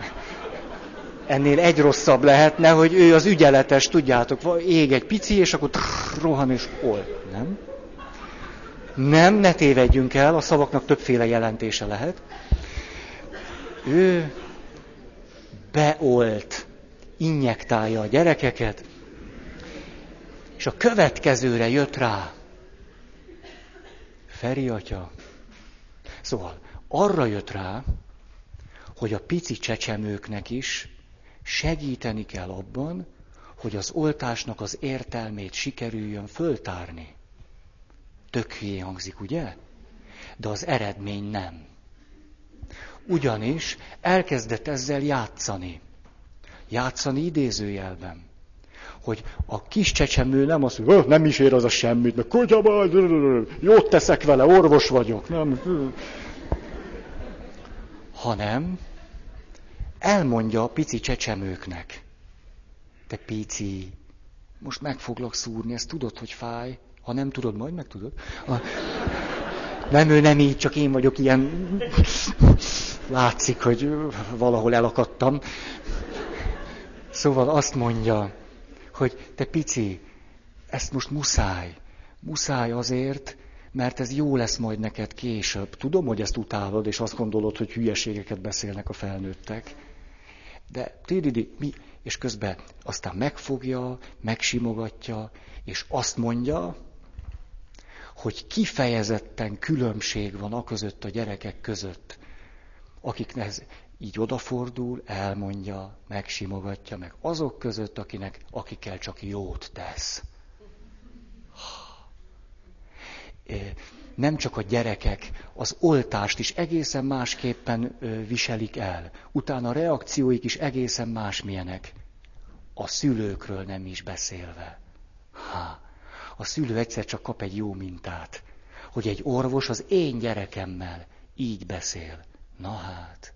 Ennél egy rosszabb lehetne, hogy ő az ügyeletes, tudjátok, ég egy pici, és akkor trrr, rohan és olt. Nem? Nem, ne tévedjünk el, a szavaknak többféle jelentése lehet. Ő beolt injektálja a gyerekeket, és a következőre jött rá. Feri atya. Szóval arra jött rá, hogy a pici csecsemőknek is segíteni kell abban, hogy az oltásnak az értelmét sikerüljön föltárni. Tök hülyé hangzik, ugye? De az eredmény nem. Ugyanis elkezdett ezzel játszani játszani idézőjelben. Hogy a kis csecsemő nem azt mondja, nem is ér az a semmit, meg kutya majd, jót teszek vele, orvos vagyok. Nem. Hanem elmondja a pici csecsemőknek. Te pici, most meg foglak szúrni, ezt tudod, hogy fáj. Ha nem tudod, majd meg tudod. A... Nem, ő nem így, csak én vagyok ilyen... Látszik, hogy valahol elakadtam. Szóval azt mondja, hogy te pici, ezt most muszáj. Muszáj azért, mert ez jó lesz majd neked később. Tudom, hogy ezt utálod, és azt gondolod, hogy hülyeségeket beszélnek a felnőttek. De tididi, mi? És közben aztán megfogja, megsimogatja, és azt mondja, hogy kifejezetten különbség van a között a gyerekek között, akiknek így odafordul, elmondja, megsimogatja, meg azok között, akinek, akikkel csak jót tesz. Nem csak a gyerekek, az oltást is egészen másképpen viselik el. Utána a reakcióik is egészen másmilyenek. A szülőkről nem is beszélve. Ha, a szülő egyszer csak kap egy jó mintát, hogy egy orvos az én gyerekemmel így beszél. Na hát.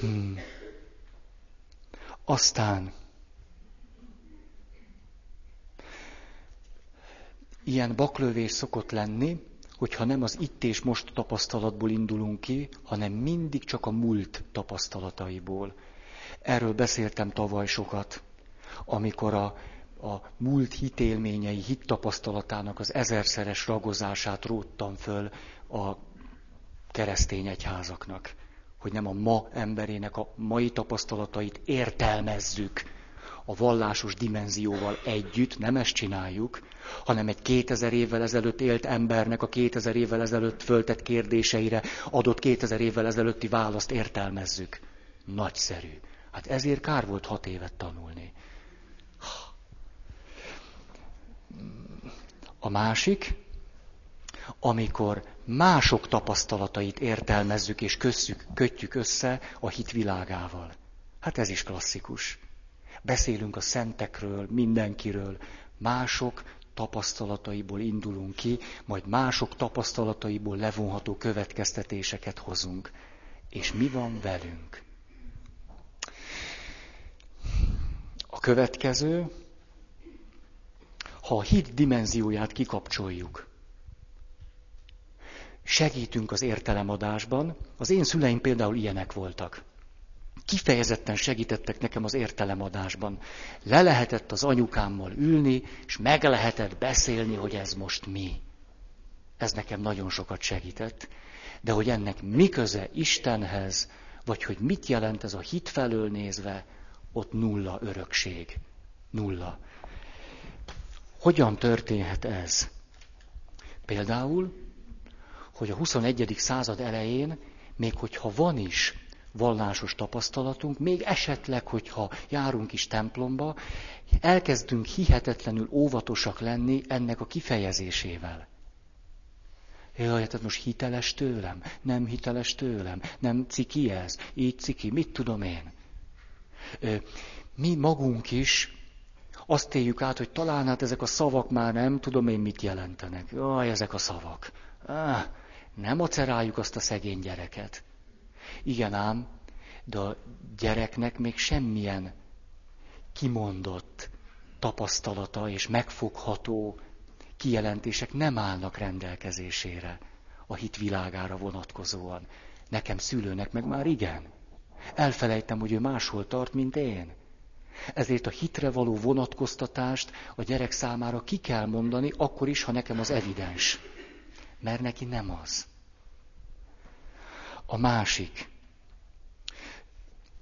Hmm. Aztán ilyen baklövés szokott lenni, hogyha nem az itt és most tapasztalatból indulunk ki, hanem mindig csak a múlt tapasztalataiból. Erről beszéltem tavaly sokat, amikor a, a múlt hitélményei, hittapasztalatának az ezerszeres ragozását róttam föl a keresztény egyházaknak hogy nem a ma emberének a mai tapasztalatait értelmezzük a vallásos dimenzióval együtt, nem ezt csináljuk, hanem egy 2000 évvel ezelőtt élt embernek a 2000 évvel ezelőtt föltett kérdéseire adott 2000 évvel ezelőtti választ értelmezzük. Nagyszerű. Hát ezért kár volt hat évet tanulni. A másik, amikor mások tapasztalatait értelmezzük és kösszük, kötjük össze a hit világával. Hát ez is klasszikus. Beszélünk a szentekről, mindenkiről, mások tapasztalataiból indulunk ki, majd mások tapasztalataiból levonható következtetéseket hozunk. És mi van velünk? A következő, ha a hit dimenzióját kikapcsoljuk, segítünk az értelemadásban. Az én szüleim például ilyenek voltak. Kifejezetten segítettek nekem az értelemadásban. Le lehetett az anyukámmal ülni, és meg lehetett beszélni, hogy ez most mi. Ez nekem nagyon sokat segített. De hogy ennek mi köze Istenhez, vagy hogy mit jelent ez a hit felől nézve, ott nulla örökség. Nulla. Hogyan történhet ez? Például hogy a 21. század elején, még hogyha van is vallásos tapasztalatunk, még esetleg, hogyha járunk is templomba, elkezdünk hihetetlenül óvatosak lenni ennek a kifejezésével. Jaj, tehát most hiteles tőlem, nem hiteles tőlem, nem ciki ez, így ciki, mit tudom én. Mi magunk is azt éljük át, hogy talán hát ezek a szavak már nem tudom én mit jelentenek. Jaj, ezek a szavak. Nem maceráljuk azt a szegény gyereket. Igen ám, de a gyereknek még semmilyen kimondott tapasztalata és megfogható kijelentések nem állnak rendelkezésére a hit világára vonatkozóan. Nekem szülőnek meg már igen. Elfelejtem, hogy ő máshol tart, mint én. Ezért a hitre való vonatkoztatást a gyerek számára ki kell mondani, akkor is, ha nekem az evidens mert neki nem az. A másik.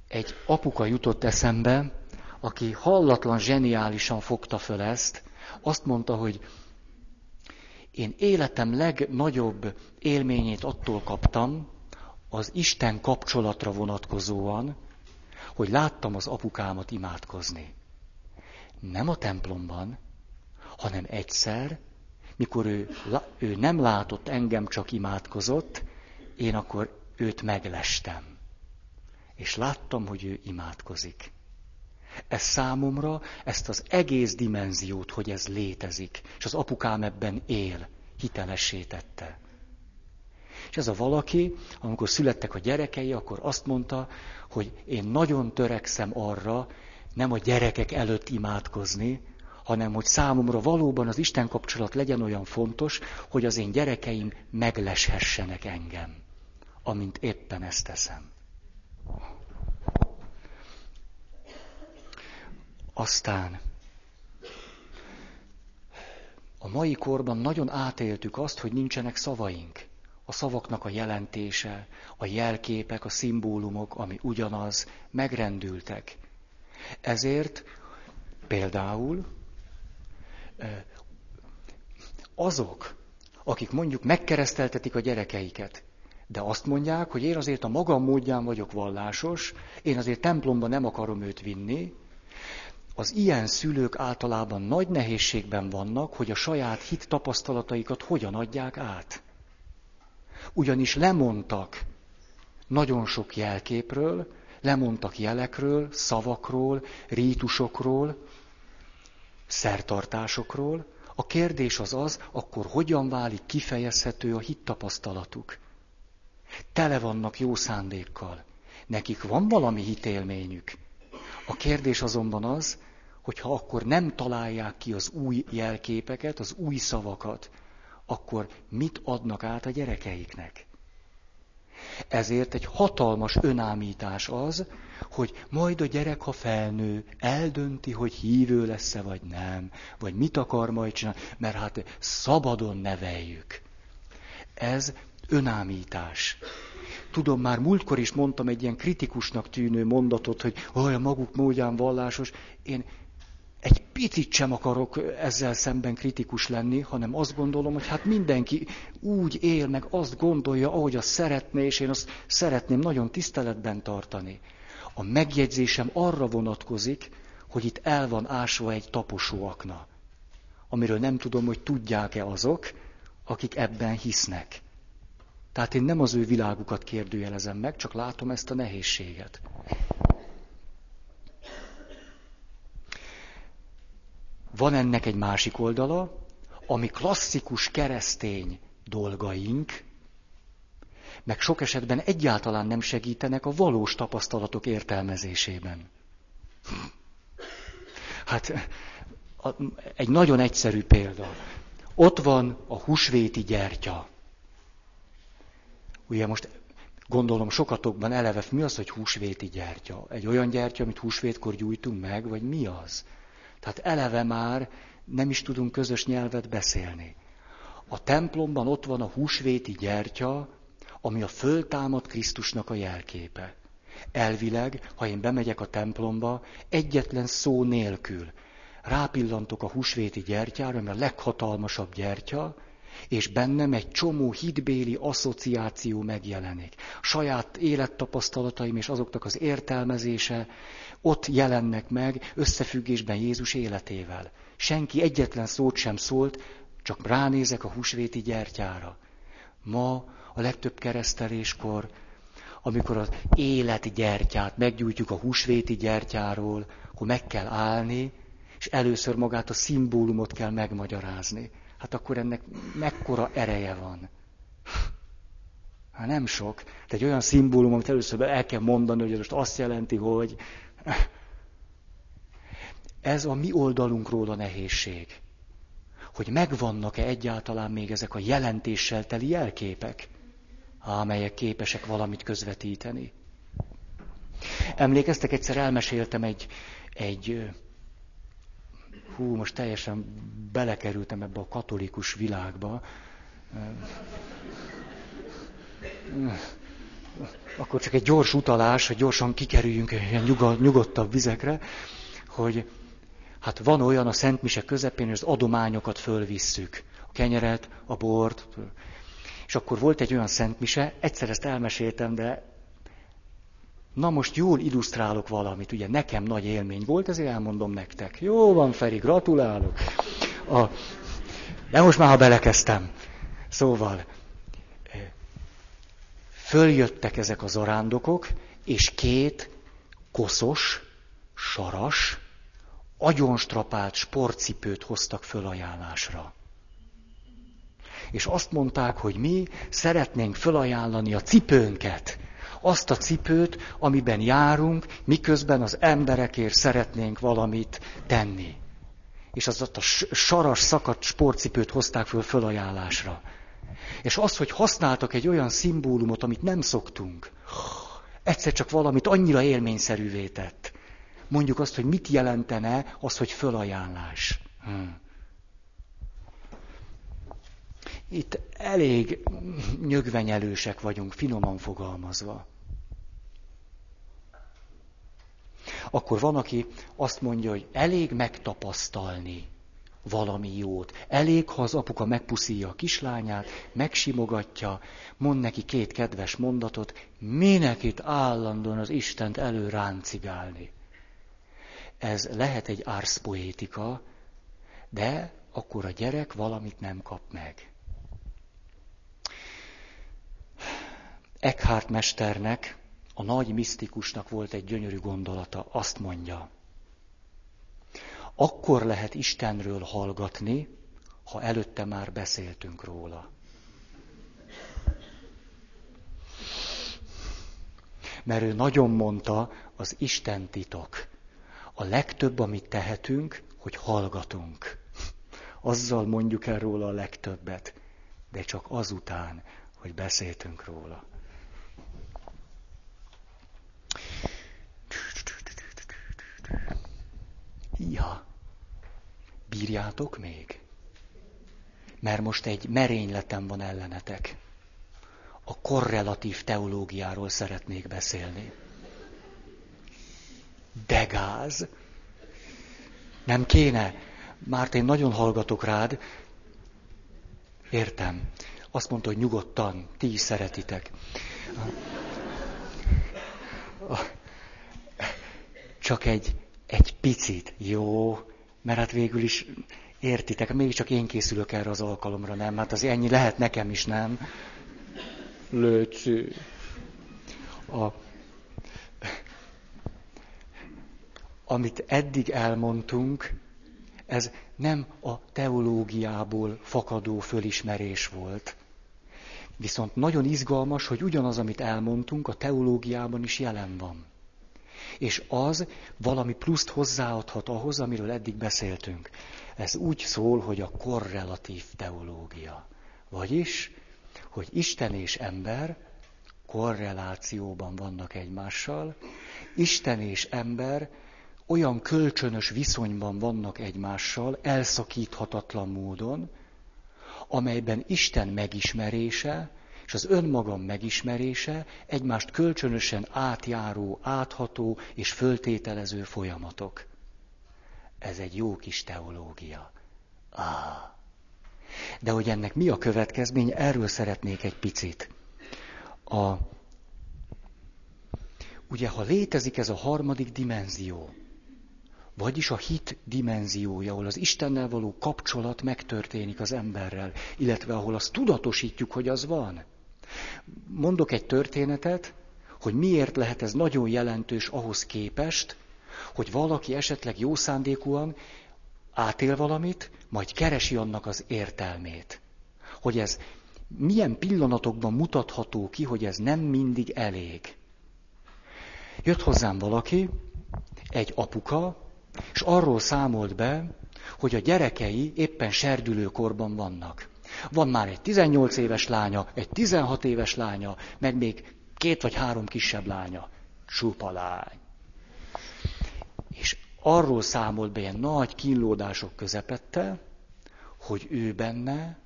Egy apuka jutott eszembe, aki hallatlan zseniálisan fogta föl ezt, azt mondta, hogy én életem legnagyobb élményét attól kaptam, az Isten kapcsolatra vonatkozóan, hogy láttam az apukámat imádkozni. Nem a templomban, hanem egyszer mikor ő, ő nem látott engem, csak imádkozott, én akkor őt meglestem. És láttam, hogy ő imádkozik. Ez számomra ezt az egész dimenziót, hogy ez létezik, és az apukám ebben él, hitelessé tette. És ez a valaki, amikor születtek a gyerekei, akkor azt mondta, hogy én nagyon törekszem arra, nem a gyerekek előtt imádkozni, hanem hogy számomra valóban az Isten kapcsolat legyen olyan fontos, hogy az én gyerekeim megleshessenek engem, amint éppen ezt teszem. Aztán a mai korban nagyon átéltük azt, hogy nincsenek szavaink. A szavaknak a jelentése, a jelképek, a szimbólumok, ami ugyanaz, megrendültek. Ezért például azok, akik mondjuk megkereszteltetik a gyerekeiket, de azt mondják, hogy én azért a magam módján vagyok vallásos, én azért templomba nem akarom őt vinni, az ilyen szülők általában nagy nehézségben vannak, hogy a saját hit tapasztalataikat hogyan adják át. Ugyanis lemondtak nagyon sok jelképről, lemondtak jelekről, szavakról, rítusokról, szertartásokról. A kérdés az az, akkor hogyan válik kifejezhető a hittapasztalatuk. Tele vannak jó szándékkal. Nekik van valami hitélményük. A kérdés azonban az, hogyha akkor nem találják ki az új jelképeket, az új szavakat, akkor mit adnak át a gyerekeiknek? Ezért egy hatalmas önámítás az, hogy majd a gyerek, ha felnő, eldönti, hogy hívő lesz-e vagy nem, vagy mit akar majd csinálni, mert hát szabadon neveljük. Ez önámítás. Tudom, már múltkor is mondtam egy ilyen kritikusnak tűnő mondatot, hogy olyan maguk módján vallásos. Én egy picit sem akarok ezzel szemben kritikus lenni, hanem azt gondolom, hogy hát mindenki úgy él, meg azt gondolja, ahogy azt szeretné, és én azt szeretném nagyon tiszteletben tartani. A megjegyzésem arra vonatkozik, hogy itt el van ásva egy taposóakna, amiről nem tudom, hogy tudják-e azok, akik ebben hisznek. Tehát én nem az ő világukat kérdőjelezem meg, csak látom ezt a nehézséget. Van ennek egy másik oldala, ami klasszikus keresztény dolgaink, meg sok esetben egyáltalán nem segítenek a valós tapasztalatok értelmezésében. Hát egy nagyon egyszerű példa. Ott van a húsvéti gyertya. Ugye most gondolom sokatokban eleve, mi az, hogy húsvéti gyertya? Egy olyan gyertya, amit húsvétkor gyújtunk meg, vagy mi az? Tehát eleve már nem is tudunk közös nyelvet beszélni. A templomban ott van a húsvéti gyertya, ami a föltámad Krisztusnak a jelképe. Elvileg, ha én bemegyek a templomba, egyetlen szó nélkül rápillantok a húsvéti gyertyára, mert a leghatalmasabb gyertya, és bennem egy csomó hitbéli asszociáció megjelenik. Saját élettapasztalataim és azoknak az értelmezése ott jelennek meg összefüggésben Jézus életével. Senki egyetlen szót sem szólt, csak ránézek a húsvéti gyertyára. Ma a legtöbb kereszteléskor, amikor az életgyertyát meggyújtjuk a húsvéti gyertyáról, akkor meg kell állni, és először magát a szimbólumot kell megmagyarázni hát akkor ennek mekkora ereje van. Hát nem sok. De egy olyan szimbólum, amit először el kell mondani, hogy most azt jelenti, hogy ez a mi oldalunkról a nehézség. Hogy megvannak-e egyáltalán még ezek a jelentéssel teli jelképek, amelyek képesek valamit közvetíteni. Emlékeztek, egyszer elmeséltem egy, egy hú, most teljesen belekerültem ebbe a katolikus világba. Akkor csak egy gyors utalás, hogy gyorsan kikerüljünk ilyen nyugodtabb vizekre, hogy hát van olyan a Szent Mise közepén, hogy az adományokat fölvisszük. A kenyeret, a bort. És akkor volt egy olyan Szent Mise, egyszer ezt elmeséltem, de Na most jól illusztrálok valamit, ugye nekem nagy élmény volt, ezért elmondom nektek. Jó van, Feri, gratulálok. A... De most már, ha belekezdtem. Szóval, följöttek ezek az arándokok, és két koszos, saras, agyonstrapált sportcipőt hoztak fölajánlásra. és azt mondták, hogy mi szeretnénk felajánlani a cipőnket. Azt a cipőt, amiben járunk, miközben az emberekért szeretnénk valamit tenni. És az ott a saras, szakadt sportcipőt hozták föl fölajánlásra. És az, hogy használtak egy olyan szimbólumot, amit nem szoktunk, egyszer csak valamit annyira élményszerűvé tett. Mondjuk azt, hogy mit jelentene az, hogy fölajánlás. Hmm. Itt elég nyögvenyelősek vagyunk, finoman fogalmazva. Akkor van, aki azt mondja, hogy elég megtapasztalni valami jót. Elég, ha az apuka megpuszíja a kislányát, megsimogatja, mond neki két kedves mondatot, minek itt állandóan az Istent előráncigálni. Ez lehet egy árszpoétika, de akkor a gyerek valamit nem kap meg. Eckhart mesternek, a nagy misztikusnak volt egy gyönyörű gondolata, azt mondja, akkor lehet Istenről hallgatni, ha előtte már beszéltünk róla. Mert ő nagyon mondta, az Isten titok. A legtöbb, amit tehetünk, hogy hallgatunk. Azzal mondjuk el róla a legtöbbet, de csak azután, hogy beszéltünk róla. Ja, bírjátok még? Mert most egy merényletem van ellenetek. A korrelatív teológiáról szeretnék beszélni. De gáz. Nem kéne. Már én nagyon hallgatok rád. Értem. Azt mondta, hogy nyugodtan, ti is szeretitek. Csak egy egy picit, jó, mert hát végül is értitek, mégiscsak én készülök erre az alkalomra, nem? Hát az ennyi lehet nekem is, nem? Lőcső. A, amit eddig elmondtunk, ez nem a teológiából fakadó fölismerés volt. Viszont nagyon izgalmas, hogy ugyanaz, amit elmondtunk, a teológiában is jelen van és az valami pluszt hozzáadhat ahhoz, amiről eddig beszéltünk. Ez úgy szól, hogy a korrelatív teológia. Vagyis, hogy Isten és ember korrelációban vannak egymással, Isten és ember olyan kölcsönös viszonyban vannak egymással, elszakíthatatlan módon, amelyben Isten megismerése és az önmagam megismerése egymást kölcsönösen átjáró, átható és föltételező folyamatok. Ez egy jó kis teológia. Ah. De hogy ennek mi a következmény, erről szeretnék egy picit. A, ugye, ha létezik ez a harmadik dimenzió, vagyis a hit dimenziója, ahol az Istennel való kapcsolat megtörténik az emberrel, illetve ahol azt tudatosítjuk, hogy az van, Mondok egy történetet, hogy miért lehet ez nagyon jelentős ahhoz képest, hogy valaki esetleg jó szándékúan átél valamit, majd keresi annak az értelmét. Hogy ez milyen pillanatokban mutatható ki, hogy ez nem mindig elég. Jött hozzám valaki, egy apuka, és arról számolt be, hogy a gyerekei éppen serdülőkorban vannak. Van már egy 18 éves lánya, egy 16 éves lánya, meg még két vagy három kisebb lánya. Csupa lány. És arról számolt be ilyen nagy kínlódások közepette, hogy ő benne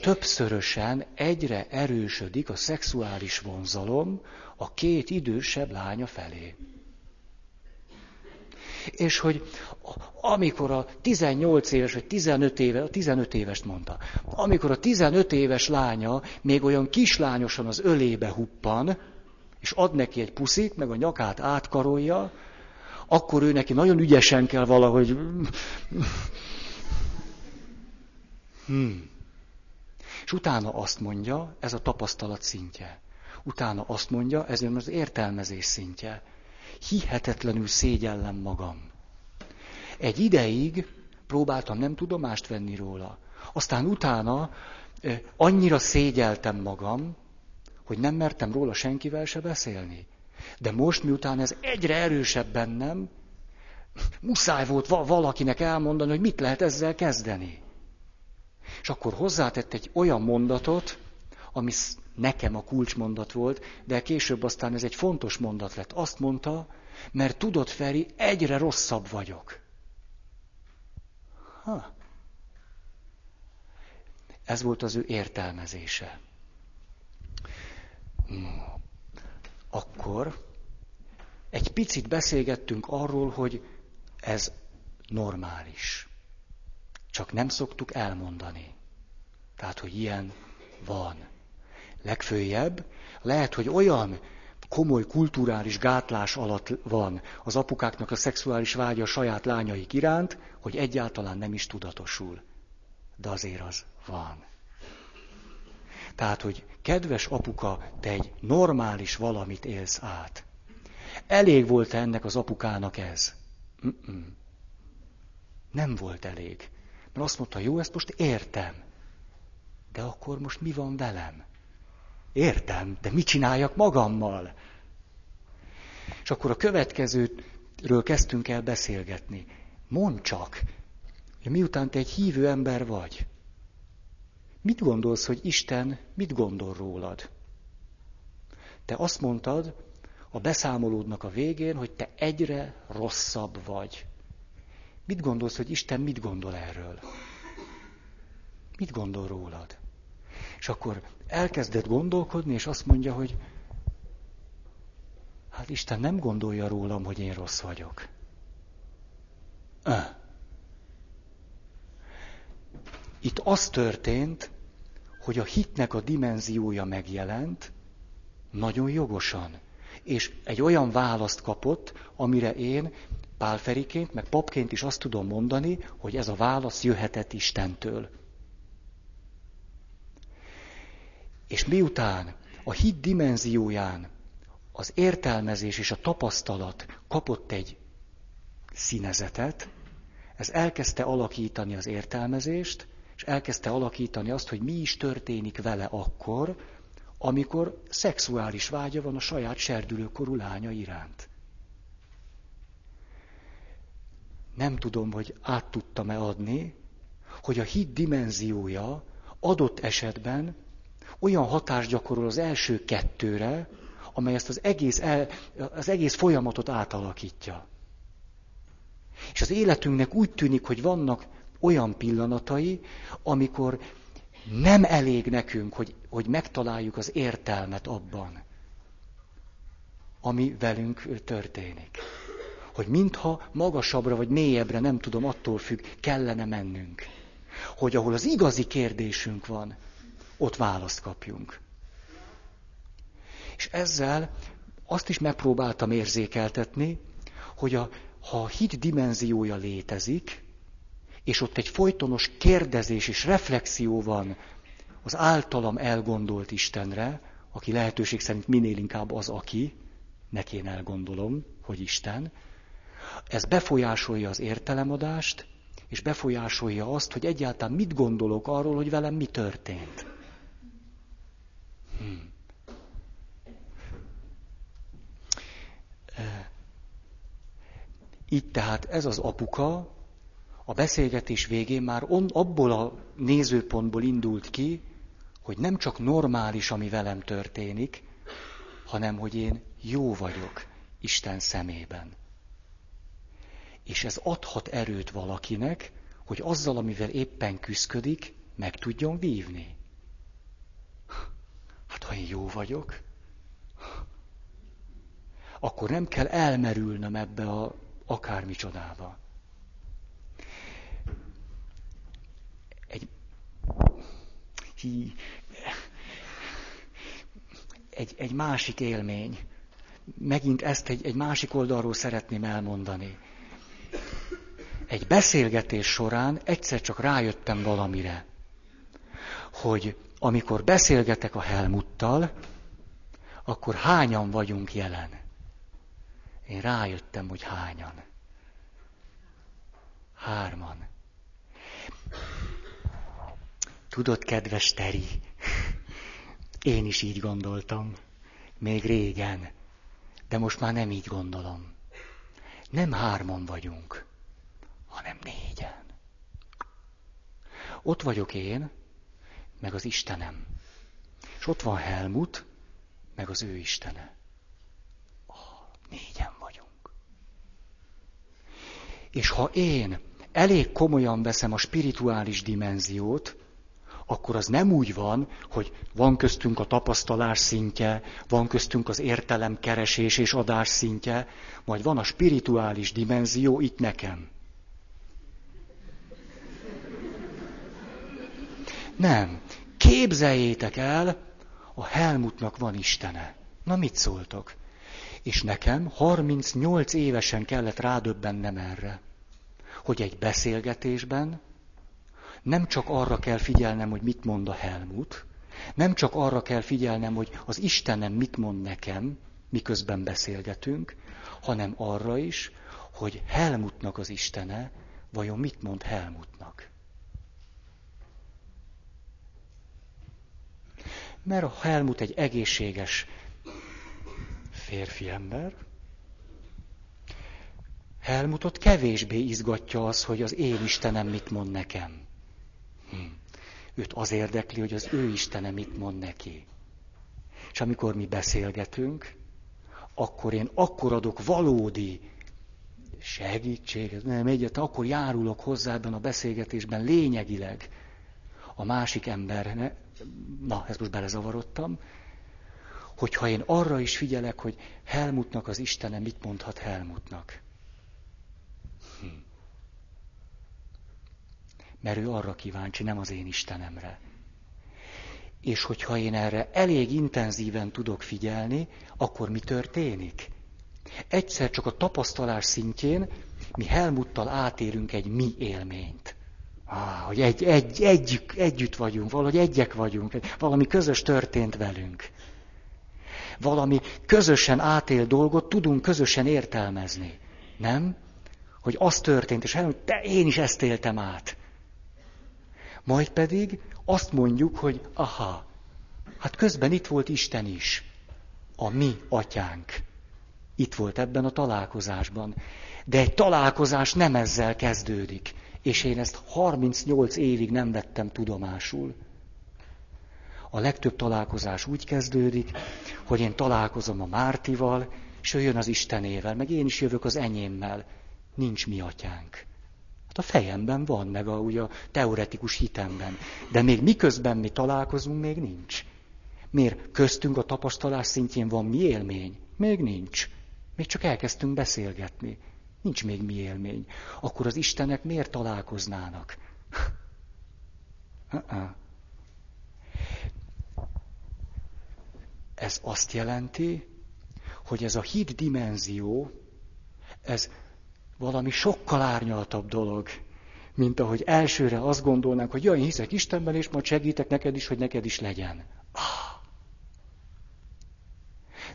többszörösen egyre erősödik a szexuális vonzalom a két idősebb lánya felé. És hogy amikor a 18 éves, vagy 15 éves, 15 évest mondta, amikor a 15 éves lánya még olyan kislányosan az ölébe huppan, és ad neki egy puszit, meg a nyakát átkarolja, akkor ő neki nagyon ügyesen kell valahogy... Hmm. És utána azt mondja, ez a tapasztalat szintje. Utána azt mondja, ez az értelmezés szintje hihetetlenül szégyellem magam. Egy ideig próbáltam nem tudomást venni róla. Aztán utána annyira szégyeltem magam, hogy nem mertem róla senkivel se beszélni. De most, miután ez egyre erősebb bennem, muszáj volt valakinek elmondani, hogy mit lehet ezzel kezdeni. És akkor hozzátett egy olyan mondatot, ami nekem a kulcsmondat volt, de később aztán ez egy fontos mondat lett. Azt mondta, mert tudod, Feri, egyre rosszabb vagyok. Ha. Ez volt az ő értelmezése. Hmm. Akkor egy picit beszélgettünk arról, hogy ez normális. Csak nem szoktuk elmondani. Tehát, hogy ilyen van. Legfőjebb, lehet, hogy olyan komoly kulturális gátlás alatt van az apukáknak a szexuális vágya a saját lányaik iránt, hogy egyáltalán nem is tudatosul. De azért az van. Tehát, hogy kedves apuka, te egy normális valamit élsz át. Elég volt ennek az apukának ez? Mm-mm. Nem volt elég. Mert azt mondta, jó, ezt most értem. De akkor most mi van velem? Értem, de mit csináljak magammal? És akkor a következőről kezdtünk el beszélgetni. Mondd csak, hogy miután te egy hívő ember vagy, mit gondolsz, hogy Isten mit gondol rólad? Te azt mondtad a beszámolódnak a végén, hogy te egyre rosszabb vagy. Mit gondolsz, hogy Isten mit gondol erről? Mit gondol rólad? És akkor elkezdett gondolkodni, és azt mondja, hogy hát Isten nem gondolja rólam, hogy én rossz vagyok. Itt az történt, hogy a hitnek a dimenziója megjelent, nagyon jogosan. És egy olyan választ kapott, amire én pálferiként, meg papként is azt tudom mondani, hogy ez a válasz jöhetett Istentől. És miután a hit dimenzióján az értelmezés és a tapasztalat kapott egy színezetet, ez elkezdte alakítani az értelmezést, és elkezdte alakítani azt, hogy mi is történik vele akkor, amikor szexuális vágya van a saját serdülőkorú lánya iránt. Nem tudom, hogy át tudtam-e adni, hogy a hit dimenziója adott esetben olyan hatást gyakorol az első kettőre, amely ezt az egész, el, az egész folyamatot átalakítja. És az életünknek úgy tűnik, hogy vannak olyan pillanatai, amikor nem elég nekünk, hogy, hogy megtaláljuk az értelmet abban, ami velünk történik. Hogy mintha magasabbra vagy mélyebbre, nem tudom, attól függ, kellene mennünk. Hogy ahol az igazi kérdésünk van, ott választ kapjunk. És ezzel azt is megpróbáltam érzékeltetni, hogy a, ha a hit dimenziója létezik, és ott egy folytonos kérdezés és reflexió van az általam elgondolt Istenre, aki lehetőség szerint minél inkább az, aki, neki én elgondolom, hogy Isten, ez befolyásolja az értelemadást, és befolyásolja azt, hogy egyáltalán mit gondolok arról, hogy velem mi történt. Hmm. Így tehát ez az apuka a beszélgetés végén már on, abból a nézőpontból indult ki, hogy nem csak normális, ami velem történik, hanem hogy én jó vagyok Isten szemében. És ez adhat erőt valakinek, hogy azzal, amivel éppen küzdik, meg tudjon vívni. Hát ha én jó vagyok, akkor nem kell elmerülnöm ebbe a akármicsodába. Egy, egy, egy másik élmény. Megint ezt egy, egy másik oldalról szeretném elmondani. Egy beszélgetés során egyszer csak rájöttem valamire, hogy amikor beszélgetek a Helmuttal, akkor hányan vagyunk jelen. Én rájöttem, hogy hányan. Hárman. Tudod, kedves Teri, én is így gondoltam. Még régen. De most már nem így gondolom. Nem hárman vagyunk, hanem négyen. Ott vagyok én, meg az Istenem. És ott van Helmut, meg az ő Istene. Oh, négyen vagyunk. És ha én elég komolyan veszem a spirituális dimenziót, akkor az nem úgy van, hogy van köztünk a tapasztalás szintje, van köztünk az értelem keresés és adás szintje, majd van a spirituális dimenzió itt nekem. Nem. Képzeljétek el, a Helmutnak van Istene. Na mit szóltok? És nekem 38 évesen kellett rádöbbennem erre, hogy egy beszélgetésben nem csak arra kell figyelnem, hogy mit mond a Helmut, nem csak arra kell figyelnem, hogy az Istenem mit mond nekem, miközben beszélgetünk, hanem arra is, hogy Helmutnak az Istene vajon mit mond Helmutnak. Mert a Helmut egy egészséges férfi ember, Helmutot kevésbé izgatja az, hogy az én Istenem mit mond nekem. Hm. Őt az érdekli, hogy az ő Istene mit mond neki. És amikor mi beszélgetünk, akkor én akkor adok valódi segítséget, nem egyet, akkor járulok hozzá ebben a beszélgetésben lényegileg a másik embernek, na, ezt most belezavarodtam, hogyha én arra is figyelek, hogy Helmutnak az Istene mit mondhat Helmutnak. Hm. Mert ő arra kíváncsi, nem az én Istenemre. És hogyha én erre elég intenzíven tudok figyelni, akkor mi történik? Egyszer csak a tapasztalás szintjén mi Helmuttal átérünk egy mi élményt. Hogy egy, egy, együk, együtt vagyunk, valahogy egyek vagyunk, valami közös történt velünk. Valami közösen átél dolgot tudunk közösen értelmezni. Nem? Hogy az történt, és te én is ezt éltem át. Majd pedig azt mondjuk, hogy aha, hát közben itt volt Isten is, a mi atyánk. Itt volt ebben a találkozásban. De egy találkozás nem ezzel kezdődik és én ezt 38 évig nem vettem tudomásul. A legtöbb találkozás úgy kezdődik, hogy én találkozom a Mártival, és ő jön az Istenével, meg én is jövök az enyémmel. Nincs mi atyánk. Hát a fejemben van, meg a, ugye, a teoretikus hitemben. De még miközben mi találkozunk, még nincs. Miért köztünk a tapasztalás szintjén van mi élmény? Még nincs. Még csak elkezdtünk beszélgetni. Nincs még mi élmény. Akkor az Istenek miért találkoznának? Ez azt jelenti, hogy ez a hit dimenzió, ez valami sokkal árnyaltabb dolog, mint ahogy elsőre azt gondolnánk, hogy jaj, én hiszek Istenben, és majd segítek neked is, hogy neked is legyen. Ah.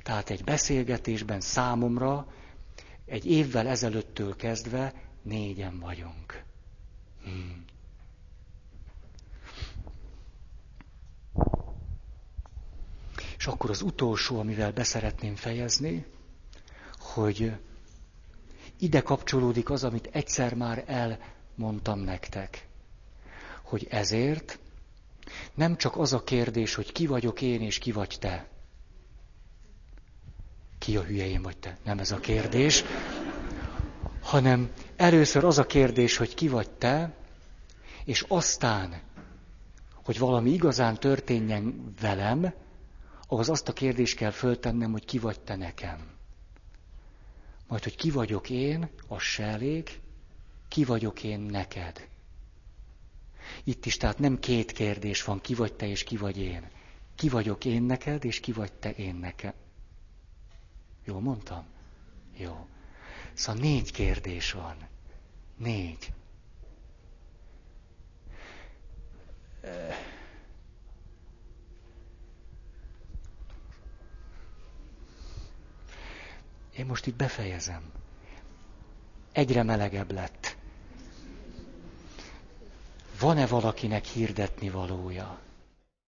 Tehát egy beszélgetésben számomra egy évvel ezelőttől kezdve négyen vagyunk. Hmm. És akkor az utolsó, amivel beszeretném fejezni, hogy ide kapcsolódik az, amit egyszer már elmondtam nektek. Hogy ezért nem csak az a kérdés, hogy ki vagyok én és ki vagy te, ki a hülyején vagy te? Nem ez a kérdés. Hanem először az a kérdés, hogy ki vagy te, és aztán, hogy valami igazán történjen velem, ahhoz azt a kérdést kell föltennem, hogy ki vagy te nekem. Majd, hogy ki vagyok én, az se elég, ki vagyok én neked. Itt is tehát nem két kérdés van, ki vagy te és ki vagy én. Ki vagyok én neked, és ki vagy te én nekem. Jó mondtam? Jó. Szóval négy kérdés van. Négy. Én most itt befejezem. Egyre melegebb lett. van-e valakinek hirdetni valója?